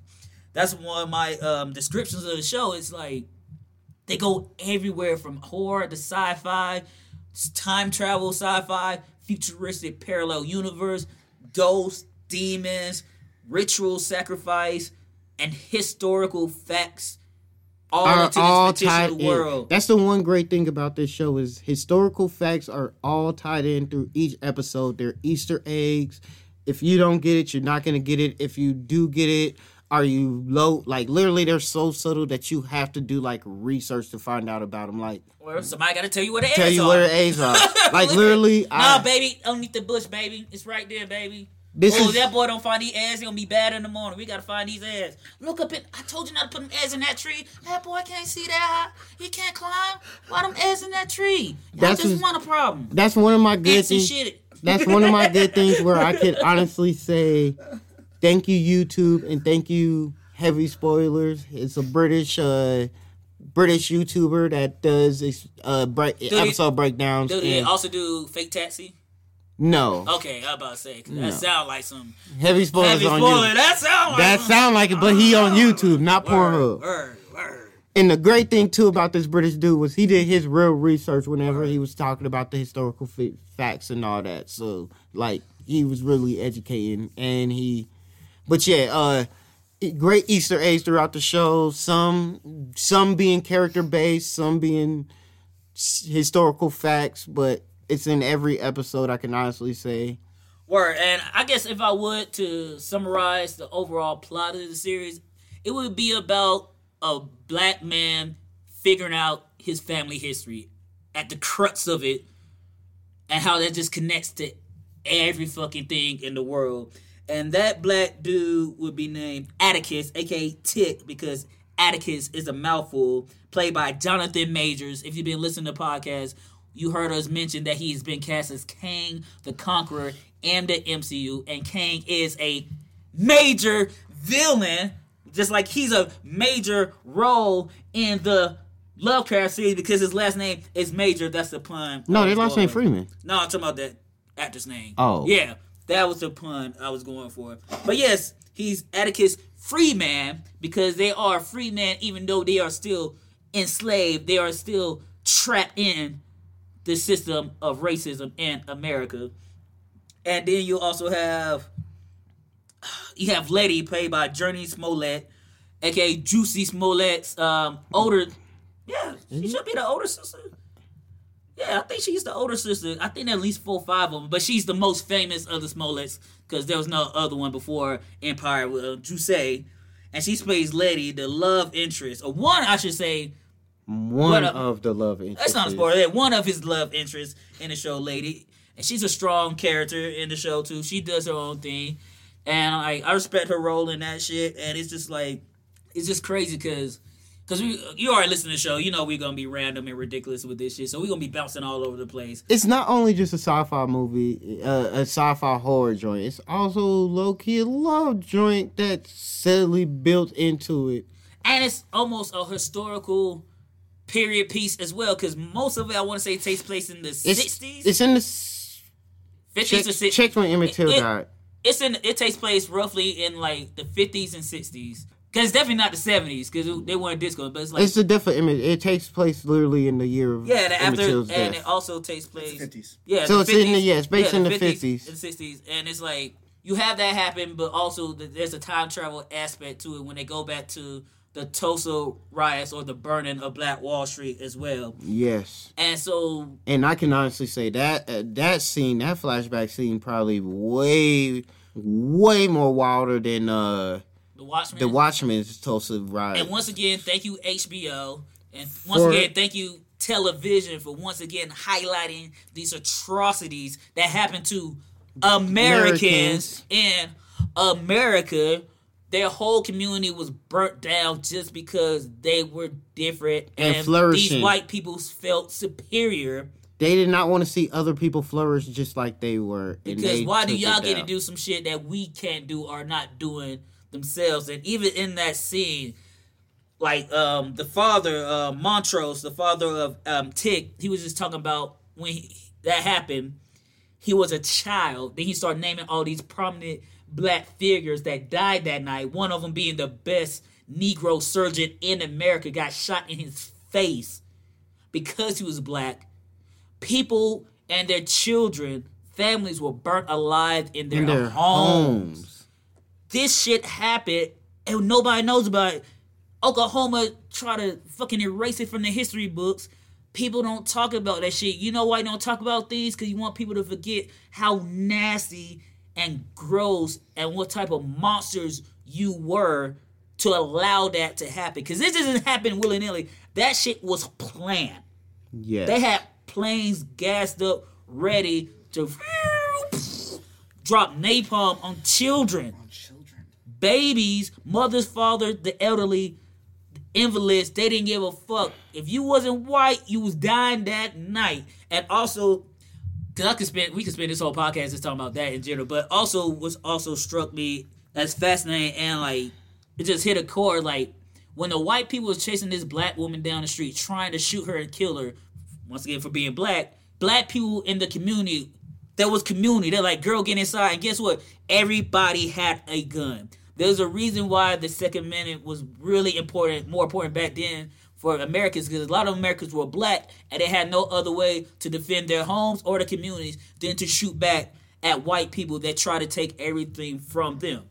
that's one of my um, descriptions of the show. It's like they go everywhere from horror to sci-fi, time travel, sci-fi, futuristic parallel universe, ghosts, demons, ritual sacrifice, and historical facts all are all this tied in. world. That's the one great thing about this show is historical facts are all tied in through each episode. They're Easter eggs. If you don't get it, you're not gonna get it. If you do get it, are you low? Like literally, they're so subtle that you have to do like research to find out about them. Like Or somebody got to tell you what the tell A's you are. where the A's are. like literally, Nah, I, baby, underneath the bush, baby. It's right there, baby. This oh, is- that boy don't find these ads, he gonna be bad in the morning. We gotta find these ads. Look up it. I told you not to put them ads in that tree. That boy can't see that high. He can't climb. Why them ads in that tree? Y'all That's just want a problem. that's one of my good things. That's one of my good things where I could honestly say thank you YouTube and thank you Heavy Spoilers. It's a British uh British YouTuber that does uh break, they- episode breakdowns. Do they and- also do fake taxi? No. Okay, I about to say 'cause No. that sound like some Heavy spoilers heavy on spoiler. you. That sound like That sound like it, but he on YouTube, not Pornhub. word, word. And the great thing too about this British dude was he did his real research whenever he was talking about the historical facts and all that. So like he was really educating, and he, but yeah, uh, great Easter eggs throughout the show. Some some being character based, some being historical facts, but it's in every episode. I can honestly say. Word. And I guess if I would to summarize the overall plot of the series, it would be about a black man figuring out his family history at the crux of it and how that just connects to every fucking thing in the world. And that black dude would be named Atticus, aka Tick, because Atticus is a mouthful, played by Jonathan Majors. If you've been listening to podcasts, you heard us mention that he's been cast as Kang the Conqueror in the MCU, and Kang is a major villain, just like he's a major role in the Lovecraft series because his last name is Major. That's the pun. No, I they was lost going name. Freeman. No, I'm talking about that actor's name. Oh. Yeah, that was the pun I was going for. But yes, he's Atticus Freeman because they are free men even though they are still enslaved. They are still trapped in the system of racism in America. And then you also have you have Letty played by Jurnee Smollett, aka Jussie Smollett's um older yeah, she should be the older sister. Yeah, I think she's the older sister. I think at least four, or five of them, but she's the most famous of the Smollets because there was no other one before Empire with uh, and she plays Letty, the love interest, or one, I should say. One a- of the love interests. That's not a spoiler. One of his love interests in the show, Lady, and she's a strong character in the show too. She does her own thing, and I I respect her role in that shit. And it's just like it's just crazy because. Cause we, you already listen to the show, you know we're gonna be random and ridiculous with this shit, so we're gonna be bouncing all over the place. it's not only just a sci-fi movie, uh, a sci-fi horror joint. It's also low key a love joint that's silly built into it. and it's almost a historical period piece as well because most of it i want to say takes place in the 60s it's in the 50s check, or 60s check when Emmett Till died. it's in it takes place roughly in like the 50s and 60s because it's definitely not the 70s because they weren't disco but it's like It's the death of Emmett. It takes place literally in the year of yeah and after and death. it also takes place Fifties. yeah So the it's in the- yeah, it's based in the 50s. and 60s and it's like you have that happen but also th- there's a time travel aspect to it when they go back to the Tulsa riots or the burning of Black Wall Street as well. yes, And so and I can honestly say that uh, that scene, that flashback scene, probably way, way more wilder than uh the Watchmen the Watchmen's Tulsa riot. And once again, thank you HBO, and once For- again, thank you television for once again highlighting these atrocities that happen to Americans, Americans. in America. Their whole community was burnt down just because they were different, And these flourishing. white people felt superior. They did not want to see other people flourish just like they were. Because they why do y'all get to do some shit that we can't do or not doing themselves? And even in that scene, like um the father, uh, Montrose, the father of um Tick, he was just talking about when he, that happened. He was a child. Then he started naming all these prominent black figures that died that night. One of them being the best Negro surgeon in America, got shot in his face because he was black. People and their children, families were burnt alive in their, in their homes. homes. This shit happened and nobody knows about it. Oklahoma try to fucking erase it from the history books. People don't talk about that shit. You know why you don't talk about these? Because you want people to forget how nasty and gross and what type of monsters you were to allow that to happen. Because this doesn't happen willy nilly. That shit was planned. Yeah. They had planes gassed up, ready to drop napalm on children, On children. Babies, mothers, father, the elderly, invalids. They didn't give a fuck. If you wasn't white, you was dying that night. And also, cause I could spend we could spend this whole podcast just talking about that in general. But also, what's also struck me as fascinating and like it just hit a chord. Like when the white people was chasing this black woman down the street, trying to shoot her and kill her. Once again, for being black, black people in the community There was community. They're like, girl, get inside. And guess what? Everybody had a gun. There's a reason why the Second Amendment was really important, more important back then for Americans, because a lot of Americans were black and they had no other way to defend their homes or their communities than to shoot back at white people that try to take everything from them.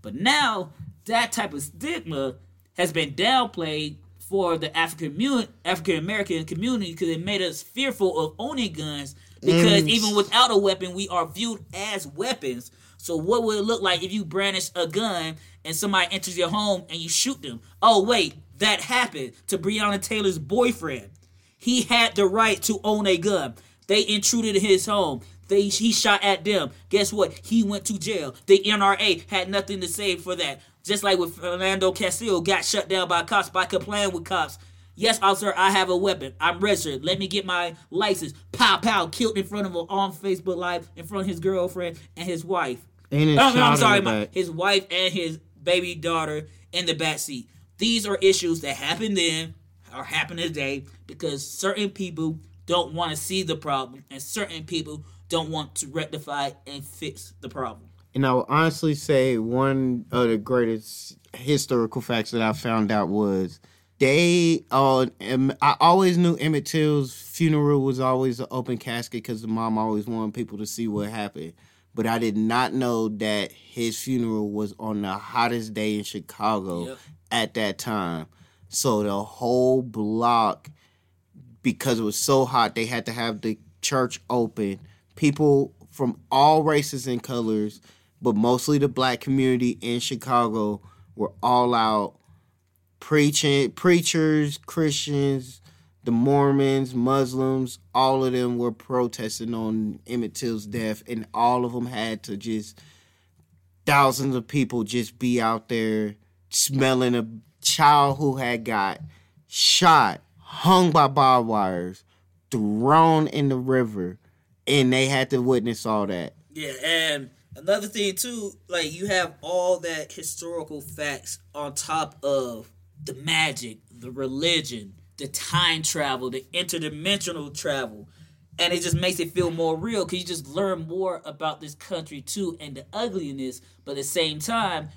But now that type of stigma has been downplayed for the African African American community because it made us fearful of owning guns because Mm. even without a weapon, we are viewed as weapons. So what would it look like if you brandish a gun and somebody enters your home and you shoot them? Oh wait, that happened to Breonna Taylor's boyfriend. He had the right to own a gun. They intruded in his home. They he shot at them. Guess what? He went to jail. The NRA had nothing to say for that. Just like with Philando Castile got shut down by cops by complaining with cops. Yes, officer, I have a weapon. I'm registered. Let me get my license. Pow pow, killed in front of him on Facebook Live in front of his girlfriend and his wife. And his Oh, no, I'm sorry, my, his wife and his baby daughter in the back seat. These are issues that happened then or happen today because certain people don't want to see the problem and certain people don't want to rectify and fix the problem. And I would honestly say one of the greatest historical facts that I found out was they uh em- I always knew Emmett Till's funeral was always an open casket because the mom always wanted people to see what happened. But I did not know that his funeral was on the hottest day in Chicago Yep. at that time. So the whole block, because it was so hot, they had to have the church open. People from all races and colors, but mostly the black community in Chicago, were all out preaching. Preachers, Christians, the Mormons, Muslims, all of them were protesting on Emmett Till's death, and all of them had to just thousands of people just be out there smelling a child who had got shot, hung by barbed wires, thrown in the river, and they had to witness all that. Yeah, and another thing too, like you have all that historical facts on top of the magic, the religion, the time travel, the interdimensional travel. And it just makes it feel more real because you just learn more about this country too and the ugliness, but at the same time,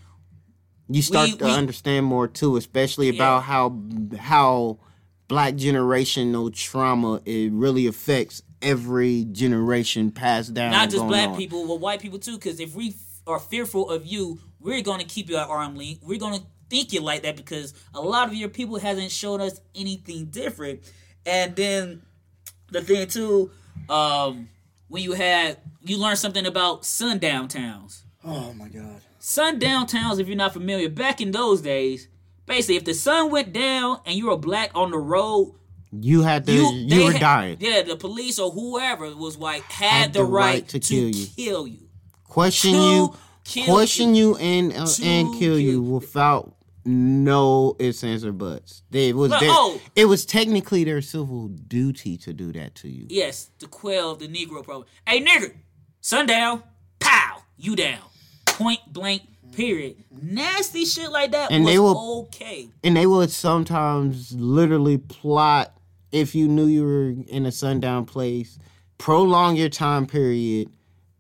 You start We- to we- understand more too, especially about how how black generational trauma it really affects every generation passed down. not just black on. people, but white people too. Because if we are fearful of you, we're going to keep you at arm length. We're going to think you like that because a lot of your people hasn't shown us anything different. And then the thing too, um, when you had you learned something about sundown towns. Oh my god. Sundown towns, if you're not familiar, back in those days, basically, if the sun went down and you were black on the road, You had to. you, You, were had- dying. Yeah, the police or whoever was white had, Had the, the right, right to, to kill you. kill you. question To you, kill question you, and uh, and kill you without no ifs, ands, or buts. They, it was Well, their, oh. it was technically their civil duty to do that to you. Yes, to quell the Negro problem. Hey, nigger, sundown, pow, you down. Point blank, period. Nasty shit like that And was they will- okay. And they would sometimes literally plot if you knew you were in a sundown place, prolong your time period,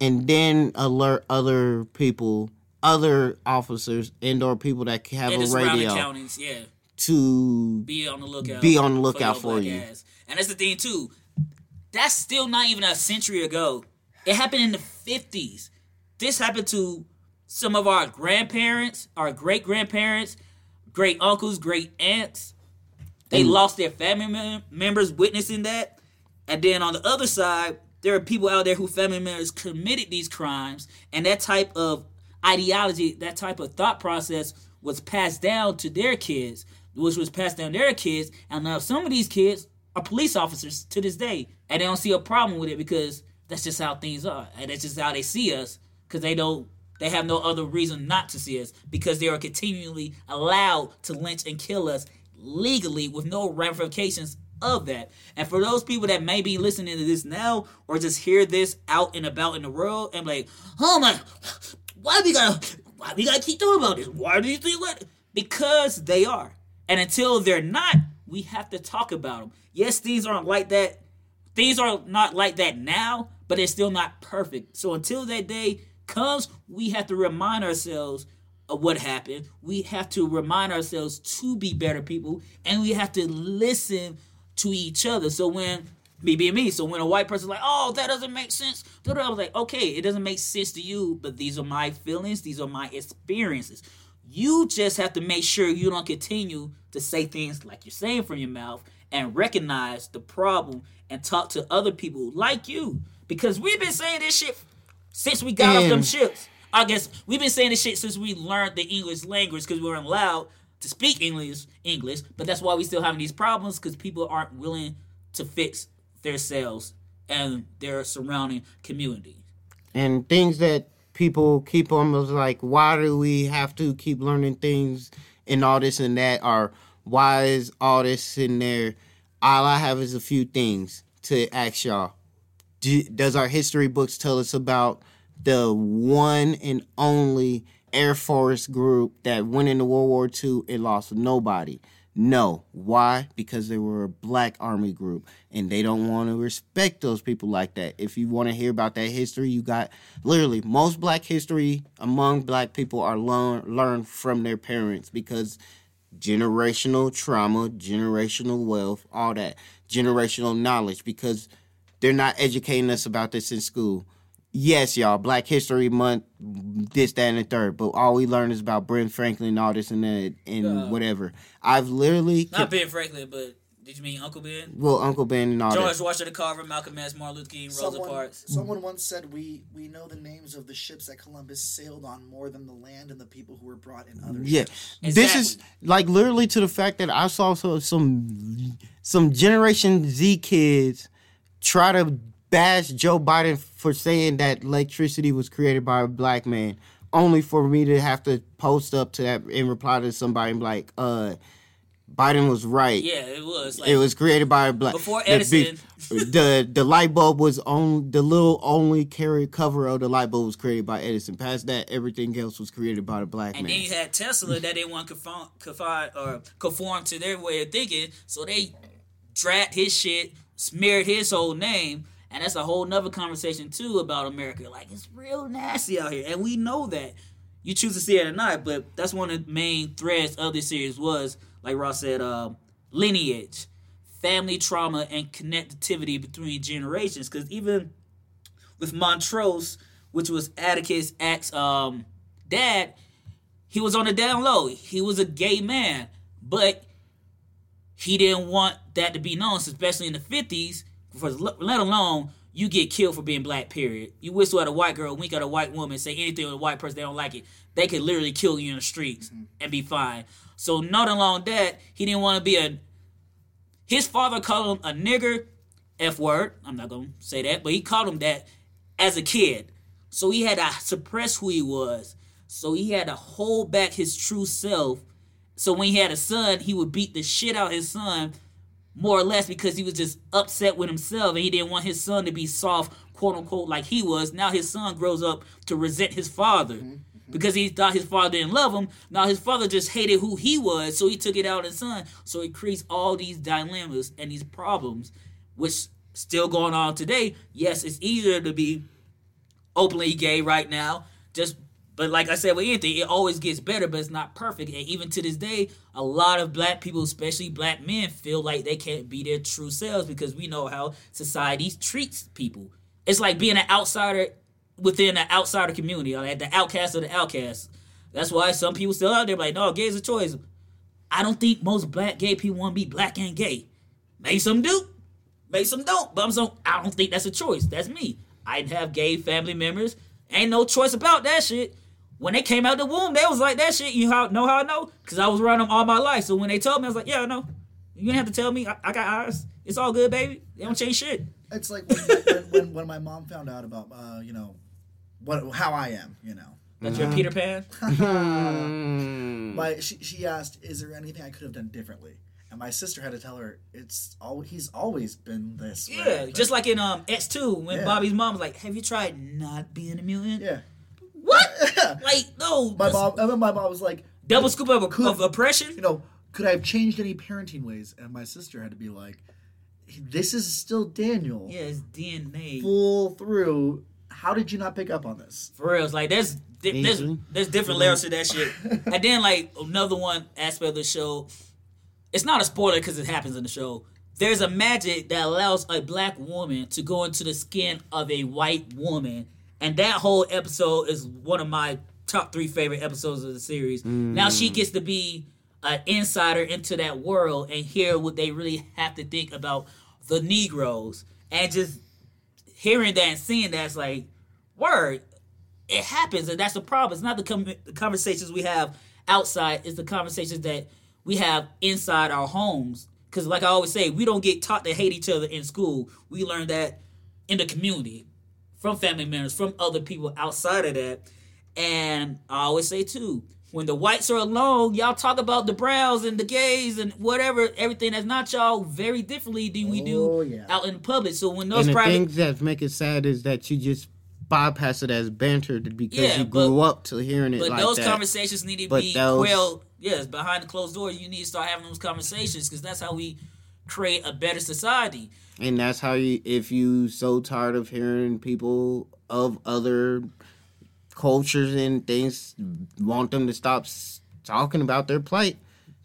and then alert other people, other officers, and or people that have In a radio counties, yeah. to Be on the lookout. Be on the lookout your for you. ass. And that's the thing too. That's still not even a century ago. It happened in the fifties. This happened to some of our grandparents, our great grandparents, great uncles, great aunts. They lost their family mem- members witnessing that. And then on the other side, there are people out there who family members committed these crimes, and that type of ideology, that type of thought process was passed down to their kids, which was passed down to their kids. And now some of these kids are police officers to this day, and they don't see a problem with it because that's just how things are, and that's just how they see us because they don't. They have no other reason not to see us because they are continually allowed to lynch and kill us legally with no ramifications of that. And for those people that may be listening to this now or just hear this out and about in the world and like, oh my, why we gotta, why we gotta keep talking about this? Why do you think what? Because they are. And until they're not, we have to talk about them. Yes, things aren't like that. Things are not like that now, but it's still not perfect. So until that day comes, we have to remind ourselves of what happened. We have to remind ourselves to be better people, and we have to listen to each other. So when me being me, so when a white person's like, "Oh, that doesn't make sense," I was like, "Okay, it doesn't make sense to you, but these are my feelings. These are my experiences." You just have to make sure you don't continue to say things like you're saying from your mouth and recognize the problem and talk to other people like you. Because we've been saying this shit since we got off them ships. I guess we've been saying this shit since we learned the English language because we weren't allowed to speak English English. But that's why we still having these problems because people aren't willing to fix themselves and their surrounding community. and things that people keep was like why do we have to keep learning things and all this and that? Or why is all this in there? All i have is a few things to ask y'all. Do, does our history books tell us about the one and only air force group that went into world war ii and lost nobody no. Why? Because they were a black army group and they don't want to respect those people like that. If you want to hear about that history you got literally most black history among black people are learn learned from their parents because generational trauma generational wealth all that. Generational knowledge because they're not educating us about this in school yes, y'all, Black History Month, this, that, and the third. But all we learn is about Brent Franklin, all this and that, and Uh, whatever. I've literally, Not Ben Franklin, but did you mean Uncle Ben? well, Uncle Ben and all that. George that. Washington Carver, Malcolm X, Martin Luther King, Rosa Someone, Parks. someone once said we we know the names of the ships that Columbus sailed on more than the land and the people who were brought in other Yeah, ships. this is like literally to the fact that I saw some some Generation Z kids try to bash Joe Biden for saying that electricity was created by a black man, only for me to have to post up to that and reply to somebody and like, uh, Biden was right. Yeah, it was. Like, It was created by a black. Before the Edison. big- the the light bulb was on the little only carry cover of the light bulb was created by Edison. Past that, everything else was created by the black And man. And then you had Tesla that didn't want to conform, conform, or conform to their way of thinking, so they drat his shit, smeared his whole name, and that's a whole nother conversation too about America. Like it's real nasty out here, and we know that. You choose to see it or not, but that's one of the main threads of this series was, like Ross said, uh, lineage, family trauma, and connectivity between generations. Because even with Montrose, which was Atticus' ex um, dad, he was on the down low. He was a gay man, but he didn't want that to be known, especially in the fifties. For let alone you get killed for being black. Period. You whistle at a white girl, wink at a white woman, say anything to a white person they don't like it, they could literally kill you in the streets mm-hmm. and be fine. So not alone that he didn't want to be a. His father called him a nigger, f word. I'm not gonna say that, but he called him that as a kid. So he had to suppress who he was. So he had to hold back his true self. So when he had a son, he would beat the shit out of his son, more or less because he was just upset with himself and he didn't want his son to be soft, quote unquote, like he was. Now his son grows up to resent his father. Mm-hmm, mm-hmm. Because he thought his father didn't love him. Now his father just hated who he was, so he took it out on his son. So it creates all these dilemmas and these problems, which still going on today. Yes, it's easier to be openly gay right now. Just but like I said with anything, it always gets better, but it's not perfect. And even to this day, a lot of black people, especially black men, feel like they can't be their true selves because we know how society treats people. It's like being an outsider within an outsider community, like the outcast of the outcast. That's why some people still out there like, no, gay's a choice. I don't think most black gay people want to be black and gay. Maybe some do, maybe some don't. But I'm so I don't think that's a choice. That's me. I'd have gay family members. Ain't no choice about that shit. When they came out the womb, they was like that shit. You know how I know? Cause I was around them all my life. So when they told me, I was like, yeah, I know. You didn't have to tell me. I, I got eyes. It's all good, baby. They don't change shit. It's like when, when, when, when my mom found out about, uh, you know, what how I am, you know. That you're Peter Pan. My she, she asked, "Is there anything I could have done differently?" And my sister had to tell her, "It's all he's always been this way." Yeah, But- just like in um X two when Yeah. Bobby's mom was like, "Have you tried not being a mutant?" yeah. What? like no. My mom, and then my mom was like, double scoop of, Could- of oppression. you know, could I have changed any parenting ways? And my sister had to be like, this is still Daniel. Yeah, it's DNA. Full through. How did you not pick up on this? For real, it's like there's di- there's there's different layers to that shit. and then like another one aspect of the show, it's not a spoiler because it happens in the show. There's a magic that allows a black woman to go into the skin of a white woman, and that whole episode is one of my top three favorite episodes of the series. Now she mm. gets to be an insider into that world and hear what they really have to think about the Negroes, and just hearing that and seeing that's like, word, it happens, and that's the problem. It's not the, com- the conversations we have outside; it's the conversations that we have inside our homes. Because, like I always say, we don't get taught to hate each other in school. We learn that in the community, from family members, from other people outside of that. And I always say too, when the whites are alone, y'all talk about the browns and the gays and whatever, everything that's not y'all very differently than we Oh, do yeah. out in the public. So when those And the private things that make it sad is that you just bypass it as banter because Yeah, you but- grew up to hearing it But like those that. conversations need to But be those- quelled. Yes, behind the closed door, you need to start having those conversations because that's how we create a better society. And that's how you, if you so tired of hearing people of other cultures and things, want them to stop talking about their plight.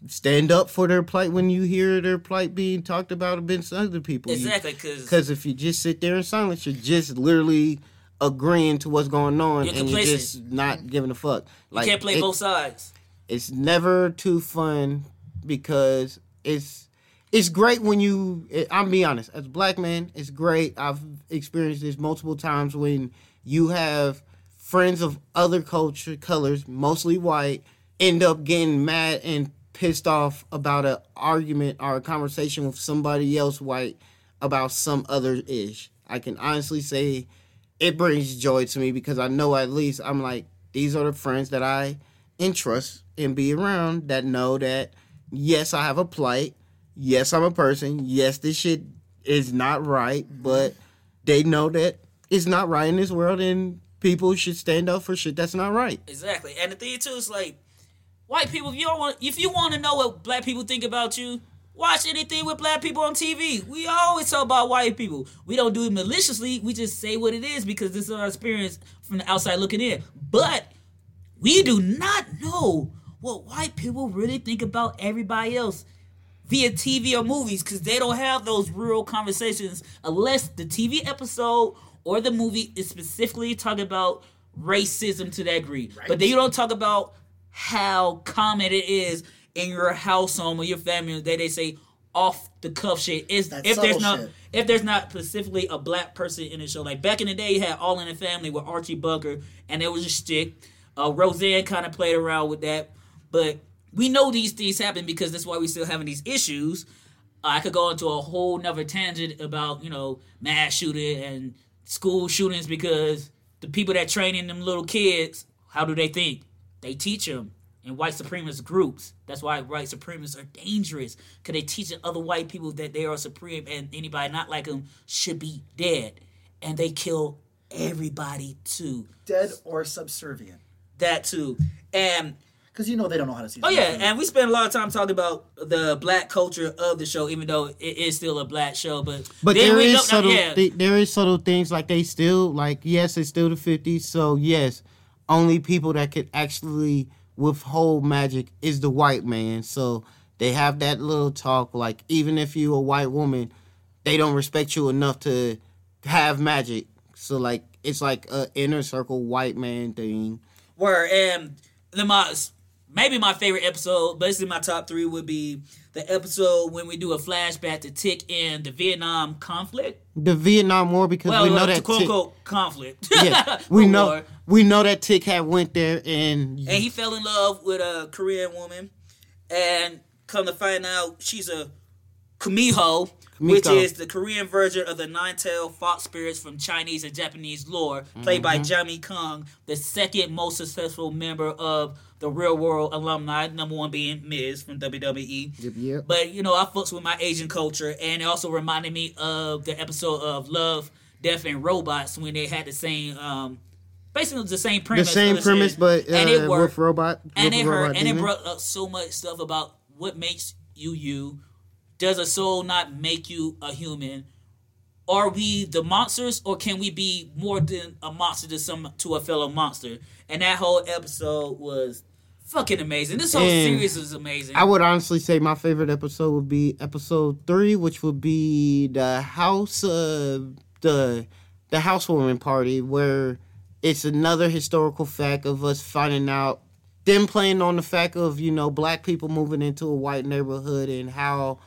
Stand up for their plight when you hear their plight being talked about against other people. Exactly, because if you just sit there in silence, you're just literally agreeing to what's going on, You're and you're just not giving a fuck. Like, you can't play it- both sides. it's never too fun because it's it's great when you i'm be honest as a black man it's great i've experienced this multiple times when you have friends of other culture colors mostly white end up getting mad and pissed off about an argument or a conversation with somebody else white about some other ish i can honestly say it brings joy to me because i know at least i'm like these are the friends that i interest and be around that know that yes, I have a plight. Yes, I'm a person. Yes, this shit is not right, mm-hmm. but they know that it's not right in this world and people should stand up for shit that's not right. Exactly, and the thing too is like, white people. If you don't want, if you want to know what black people think about you, watch anything with black people on TV. We always talk about white people. We don't do it maliciously. We just say what it is because this is our experience from the outside looking in. But we do not know what white people really think about everybody else via TV or movies because they don't have those real conversations unless the TV episode or the movie is specifically talking about racism to that degree. But then you don't talk about how common it is in your household or your family that they say off the cuff shit is if there's not shit. if there's not specifically a black person in the show. Like back in the day, you had All in the Family with Archie Bunker, and it was a stick. Uh, Roseanne kind of played around with that, but we know these things happen because that's why we're still having these issues. Uh, I could go into a whole nother tangent about you know mass shooting and school shootings because the people that training them little kids, how do they think? They teach them in white supremacist groups. That's why white supremacists are dangerous because they teach other white people that they are supreme and anybody not like them should be dead, and they kill everybody too. Dead or subservient. That too, and Because you know they don't know how to see. Oh yeah, and we spend a lot of time talking about the black culture of the show, even though it is still a black show. But But then there we is don't- subtle, yeah, th- there is subtle things like they still like. Yes, it's still the fifties, so yes, only people that could actually withhold magic is the white man. So they have that little talk. Like even if you a white woman, they don't respect you enough to have magic. So like it's like a inner circle white man thing. Where and the my maybe my favorite episode, basically my top three would be the episode when we do a flashback to Tick in the Vietnam conflict. The Vietnam War because Well, we know that quote Tick, unquote conflict. yeah, we War. know we know that Tick had went there and and he fell in love with a Korean woman, and come to find out she's a Kumiho, which is the Korean version of the nine-tailed fox spirits from Chinese and Japanese lore, played by Mm-hmm. Jamie Chung, the second most successful member of the Real World alumni, number one being Miz from WWE. Yep, yep. But you know, I fucks with my Asian culture, and it also reminded me of the episode of Love, Death, and Robots when they had the same, um, basically the same premise. the same premise, shit. but uh, and it with worked robot and it robot hurt, and it brought up so much stuff about what makes you you, does a soul not make you a human? Are we the monsters, or can we be more than a monster to some to a fellow monster? And that whole episode was fucking amazing. This whole And series is amazing. I would honestly say my favorite episode would be episode three, which would be the house, uh, the the housewarming party, where it's another historical fact of us finding out them playing on the fact of you know black people moving into a white neighborhood and how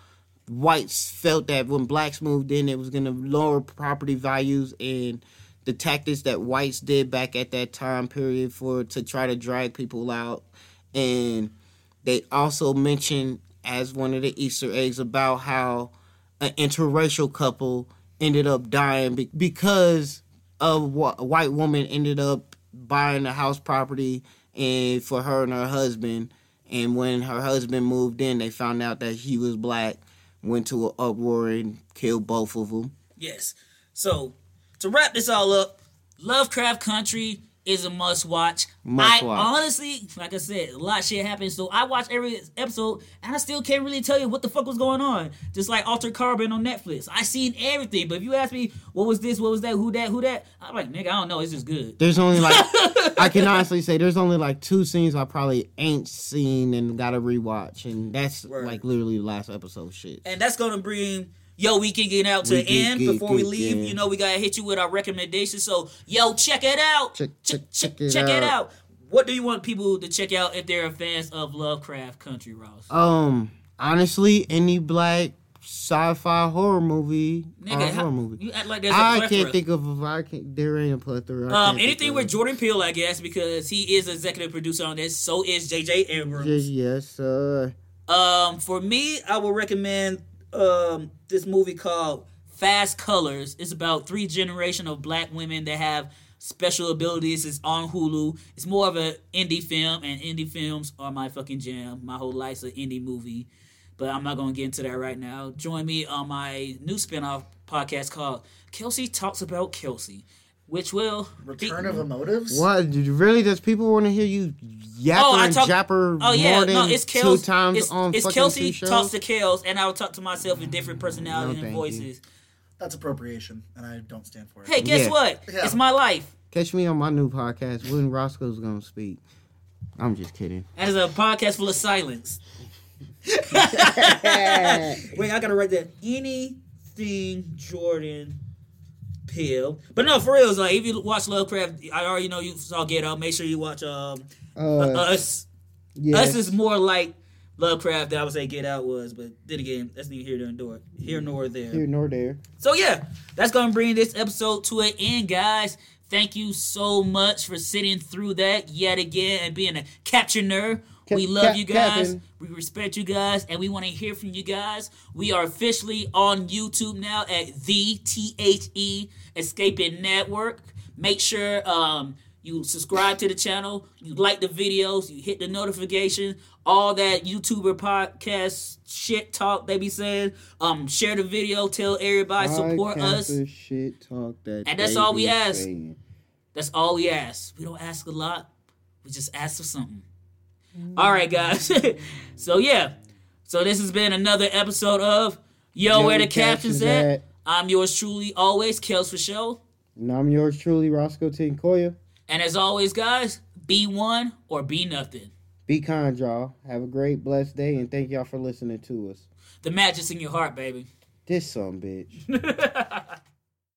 whites felt that when blacks moved in it was going to lower property values and the tactics that whites did back at that time period for to try to drag people out and they also mentioned as one of the easter eggs about how an interracial couple ended up dying be- because a wh- white woman ended up buying a house property and for her and her husband and when her husband moved in they found out that he was black went to an uproar and killed both of them Yes. So to wrap this all up, Lovecraft Country is a must watch. Must I watch. honestly, like I said, a lot of shit happens. So I watch every episode and I still can't really tell you what the fuck was going on. Just like Altered Carbon on Netflix. I seen everything. But if you ask me what was this, what was that, who that, who that, I'm like, nigga, I don't know. It's just good. there's only like i can honestly say there's only like two scenes i probably ain't seen and gotta rewatch and that's Word. like literally the last episode shit And that's gonna bring yo weekend getting out to Weekend the end Geek before we leave. yeah. You know we gotta hit you with our recommendations. So yo, check it out. Check- check- check it check it out. out. What do you want people to check out if they're fans of Lovecraft Country, Ross? um honestly any black sci-fi horror movie Nigga, how- horror movie you act like there's a i plethora. I can't think of i can't there ain't a plethora Um, anything with Jordan Peele, I guess, because he is executive producer on this. So is J.J. Abrams. yes yes uh Um, for me, I would recommend um this movie called Fast Colors. It's about three generation of black women that have special abilities. It's on Hulu. It's more of an indie film, and indie films are my fucking jam. My whole life's an indie movie, but I'm not gonna get into that right now. Join me on my new spinoff podcast called Kelsey Talks About Kelsey, which will Return of Emotives. what you- really does people want to hear you yapper Oh, I and japper Oh yeah, more than no, it's two times it's, on it's Kelsey two talks to Kels, and I will talk to myself in different personalities No, and thank voices. That's appropriation, and I don't stand for it. Hey, guess Yeah. what? Yeah. It's my life. Catch me on my new podcast when Roscoe's gonna speak. I'm just kidding. That is a podcast full of silence. Wait, I gotta write that. Anything Jordan Peele. But no, for real, it's like if you watch Lovecraft, I already know you saw Get Out. Make sure you watch um Uh, Us. yes. Us is more like Lovecraft than I would say Get Out was, but then again, that's neither here nor here nor there. here nor there. So yeah, that's gonna bring this episode to an end, guys. Thank you so much for sitting through that yet again and being a capture nerd. Cap- we love cap- you guys. capping. We respect you guys, and we want to hear from you guys. We are officially on YouTube now at the T H E Escaping Network. Make sure um, you subscribe to the channel, you like the videos, you hit the notification, all that YouTuber podcast shit talk they be saying. Um, share the video, tell everybody, support us. Shit talk that And that's all we ask. saying. That's all we ask. We don't ask a lot. We just ask for something. All right, guys. so yeah. So this has been another episode of Yo, where the captions at? I'm yours truly, always Kels for show. And I'm yours truly, Roscoe Tinkoya. And as always, guys, be one or be nothing. Be kind, y'all. Have a great, blessed day, and thank y'all for listening to us. The magic's in your heart, baby. This some bitch.